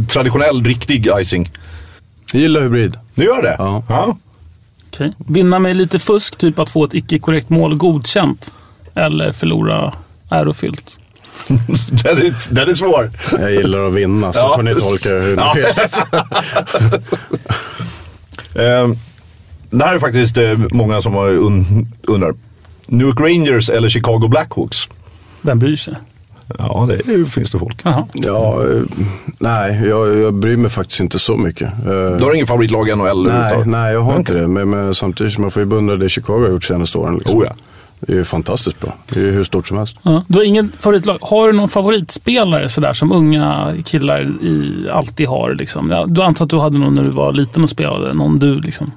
traditionell riktig icing? Jag gillar hybrid. Du gör det? Ja. ja. Okay. Vinna med lite fusk, typ att få ett icke korrekt mål godkänt. Eller förlora ärofyllt. [LAUGHS] den, är, den är svår. Jag gillar att vinna, så ja. får ni tolka det hur ni vill. uh, [LAUGHS] det här är faktiskt uh, många som un undrar. Newark Rangers eller Chicago Blackhawks? Vem bryr sig? Ja, det finns det folk. Aha. Ja, eh, nej, jag, jag bryr mig faktiskt inte så mycket. Eh, du har ingen favoritlag i NHL? Nej, nej, jag har okay. inte det. Men, men samtidigt, man får ju beundra det Chicago har gjort senaste åren. Liksom. Oh, ja. Det är ju fantastiskt bra. Det är ju hur stort som helst. Ja. Du har ingen favoritlag. Har du någon favoritspelare sådär som unga killar i, alltid har? Liksom? Ja, du antar att du hade någon när du var liten och spelade. Någon du liksom...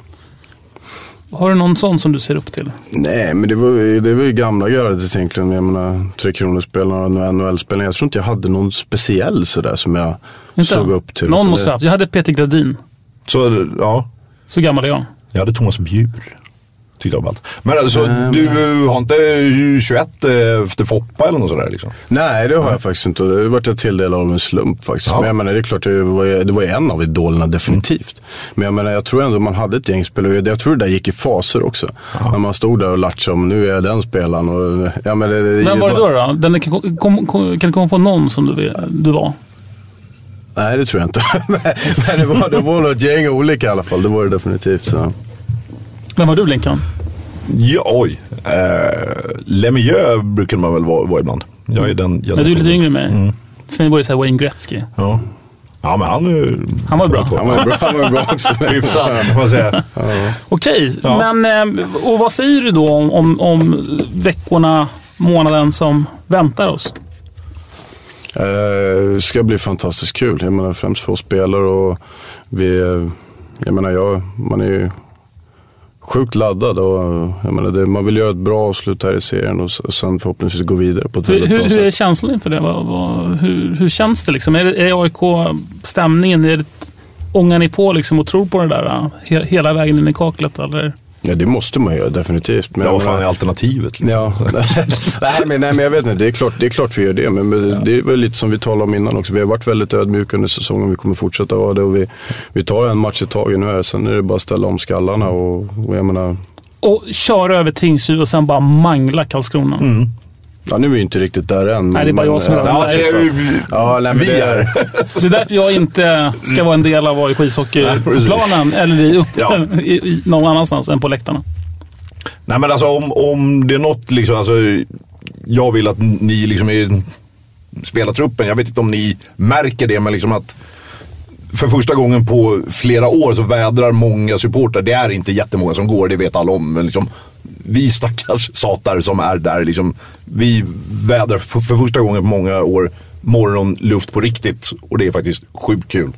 Har du någon sån som du ser upp till? Nej, men det var, ju- det var ju gamla gardet egentligen. Jag menar, Tre Kronor-spelarna och NHL-spelarna. Jag tror inte jag hade någon speciell sådär som jag Inte? såg upp till. Någon måste ha haft. Jag hade Peter Gradin. Så, ja. Så gammal är jag. Jag hade Thomas Bjur. Tyckte jag om allt. Men alltså, Ehm. du har inte 21 eh, efter Foppa eller något sådär liksom? Nej, det har jag faktiskt inte. Det har varit jag tilldelad av en slump faktiskt. Ja. Men jag menar, det är klart, det var, det var en av idolerna definitivt. Men jag menar, jag tror ändå man hade ett gäng spelare. Jag tror det där gick i faser också. När man stod där och latchade om, nu är jag den spelaren. Och, ja, men det, det, Vem var det då? då? Den, kan, kom, kom, kan du komma på någon som du, du var? Nej, det tror jag inte. [LAUGHS] Men det var, det var nog ett gäng olika i alla fall. Det var det definitivt. Så. Vem var du Linkan? Ja, oj. Eh, Lemieux brukar man väl vara, vara ibland. Jag är den Nej, du är lite yngre än mig. Mm. För mig var det så här Wayne Gretzky. Ja. ja, men han är Han var bra. Han var bra, han var bra också. [LAUGHS] hyfsad, får man säga. Okej, Ja. men eh, och vad säger du då om, om, om veckorna, månaden som väntar oss? Eh, Det ska bli fantastiskt kul. Jag menar främst för oss spelare och vi, eh, jag menar jag, man är ju sjukt laddad och jag menar det, man vill göra ett bra avslut här i serien och, och sen förhoppningsvis gå vidare på ett Hur, väldigt hur, bra hur är sätt. känslan inför det? Vad, vad, hur, hur känns det? Liksom? Är, är AIK-stämningen? Är det, ångar ni på liksom och tror på det där eh, he, hela vägen in i kaklet? Eller? Ja det måste man göra definitivt. Men Ja, vad fan är alternativet? liksom? Ja, [LAUGHS] nej, men, nej men jag vet inte. Det är klart, det är klart vi gör det. Men men det är väl lite som vi talade om innan också. Vi har varit väldigt ödmjuka under säsongen. Vi kommer fortsätta vara det. Och vi, vi tar en match i taget nu här. Sen är det bara att ställa om skallarna. Och, och jag menar, Och köra över Tingsryd och sen bara mangla Karlskrona. Ja, nu är vi inte riktigt där än. Nej, det är bara jag som är ja, där. Ja, Nej, vi är. Så det är därför jag inte ska vara en del av AIK ishockey på planen eller i, upp, Ja. i, i, någon annanstans än på läktarna. Nej men alltså om, om det är något liksom, alltså, jag vill att ni liksom är spelartruppen, jag vet inte om ni märker det, men liksom att för första gången på flera år så vädrar många supportrar. Det är inte jättemånga som går, det vet alla om. Men liksom, vi stackars satar som är där, liksom, vi vädrar för, för första gången på många år morgonluft på riktigt. Och det är faktiskt sjukt kul.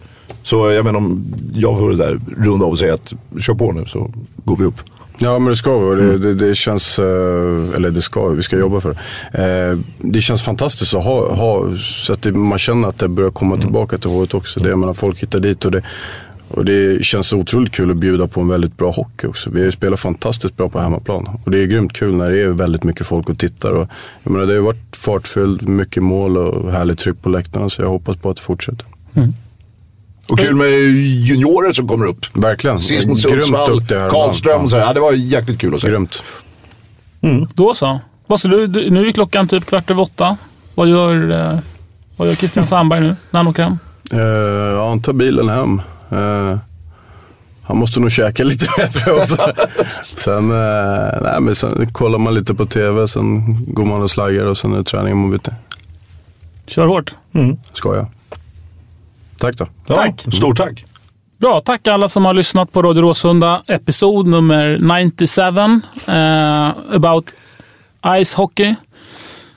Så jag menar om jag får där, runda av och säga att kör på nu så går vi upp. Ja men det ska vi. Det, det, det känns, eh, eller det ska vi, vi ska jobba för det. Eh, Det känns fantastiskt att ha, ha så att det, man känner att det börjar komma tillbaka till håret också. Det, jag menar, folk hittar dit och det, och det känns otroligt kul att bjuda på en väldigt bra hockey också. Vi har ju spelat fantastiskt bra på hemmaplan. Och det är grymt kul när det är väldigt mycket folk och tittar. Och, jag menar, det har ju varit fartfyllt, mycket mål och härligt tryck på läktarna. Så jag hoppas på att det fortsätter. Och kul med juniorer som kommer upp. Verkligen. Sist mot Sundsvall. Karlström och så. Ja, det var jäkligt kul att se. Grymt. Då så. Vad ska du, du, nu är klockan typ kvart över åtta. Vad gör, eh, vad gör Christian Sandberg nu när han åker hem? Uh, ja, han tar bilen hem. Eh, han måste nog käka [LAUGHS] lite bättre också. sen, eh, nej, men sen kollar man lite på tv, sen går man och slaggar och sen är det träning imorgon bitti. Kör hårt. Ska jag. Tack då. Ja, Tack. Stort tack. Bra, tack alla som har lyssnat på Radio Råsunda. Episod nummer 97. Eh, about Ice Hockey.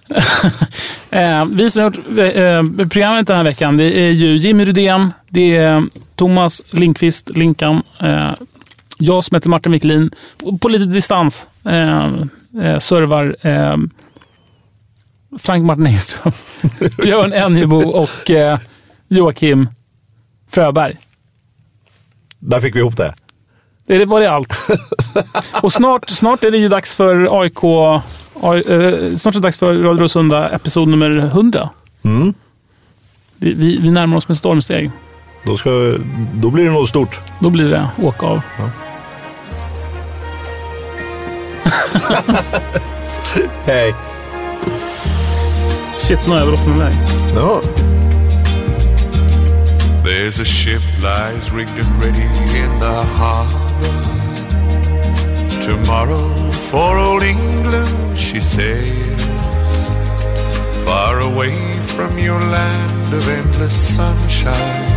[LAUGHS] eh, vi som har gjort eh, eh, programmet den här veckan, det är ju Jimmy Rydén, det är Thomas Linkvist, Linkan, eh, jag som heter Martin Wiklin. På, lite distans eh, eh, servar eh, Frank Martin Engström, [LAUGHS] Björn Enjebo och eh, Joakim Fröberg. Där fick vi ihop det. Det är- var det allt. [LAUGHS] Och snart, snart är det ju dags för AIK... AI, eh, snart är det dags för Radio Rosunda episod nummer 100. Mm. Vi, vi, vi närmar oss med stormsteg. Då, ska, då blir det något stort. Då blir det åka av. [LAUGHS] Hej. Shit, nu har jag bråttom iväg. Ja. There's a ship lies rigged and ready in the harbor. Tomorrow for old England she sails. Far away from your land of endless sunshine.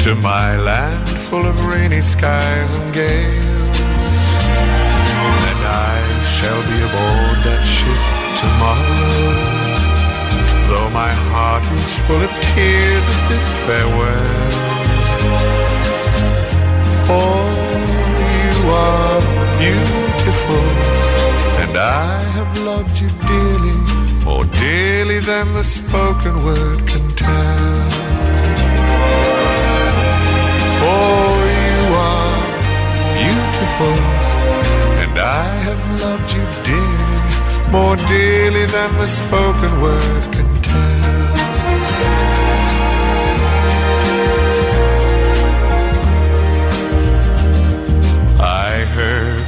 To my land full of rainy skies and gales. And I shall be aboard that ship tomorrow. Though my heart is full of tears at this farewell. For you are beautiful, and I have loved you dearly, more dearly than the spoken word can tell. For you are beautiful, and I have loved you dearly, more dearly than the spoken word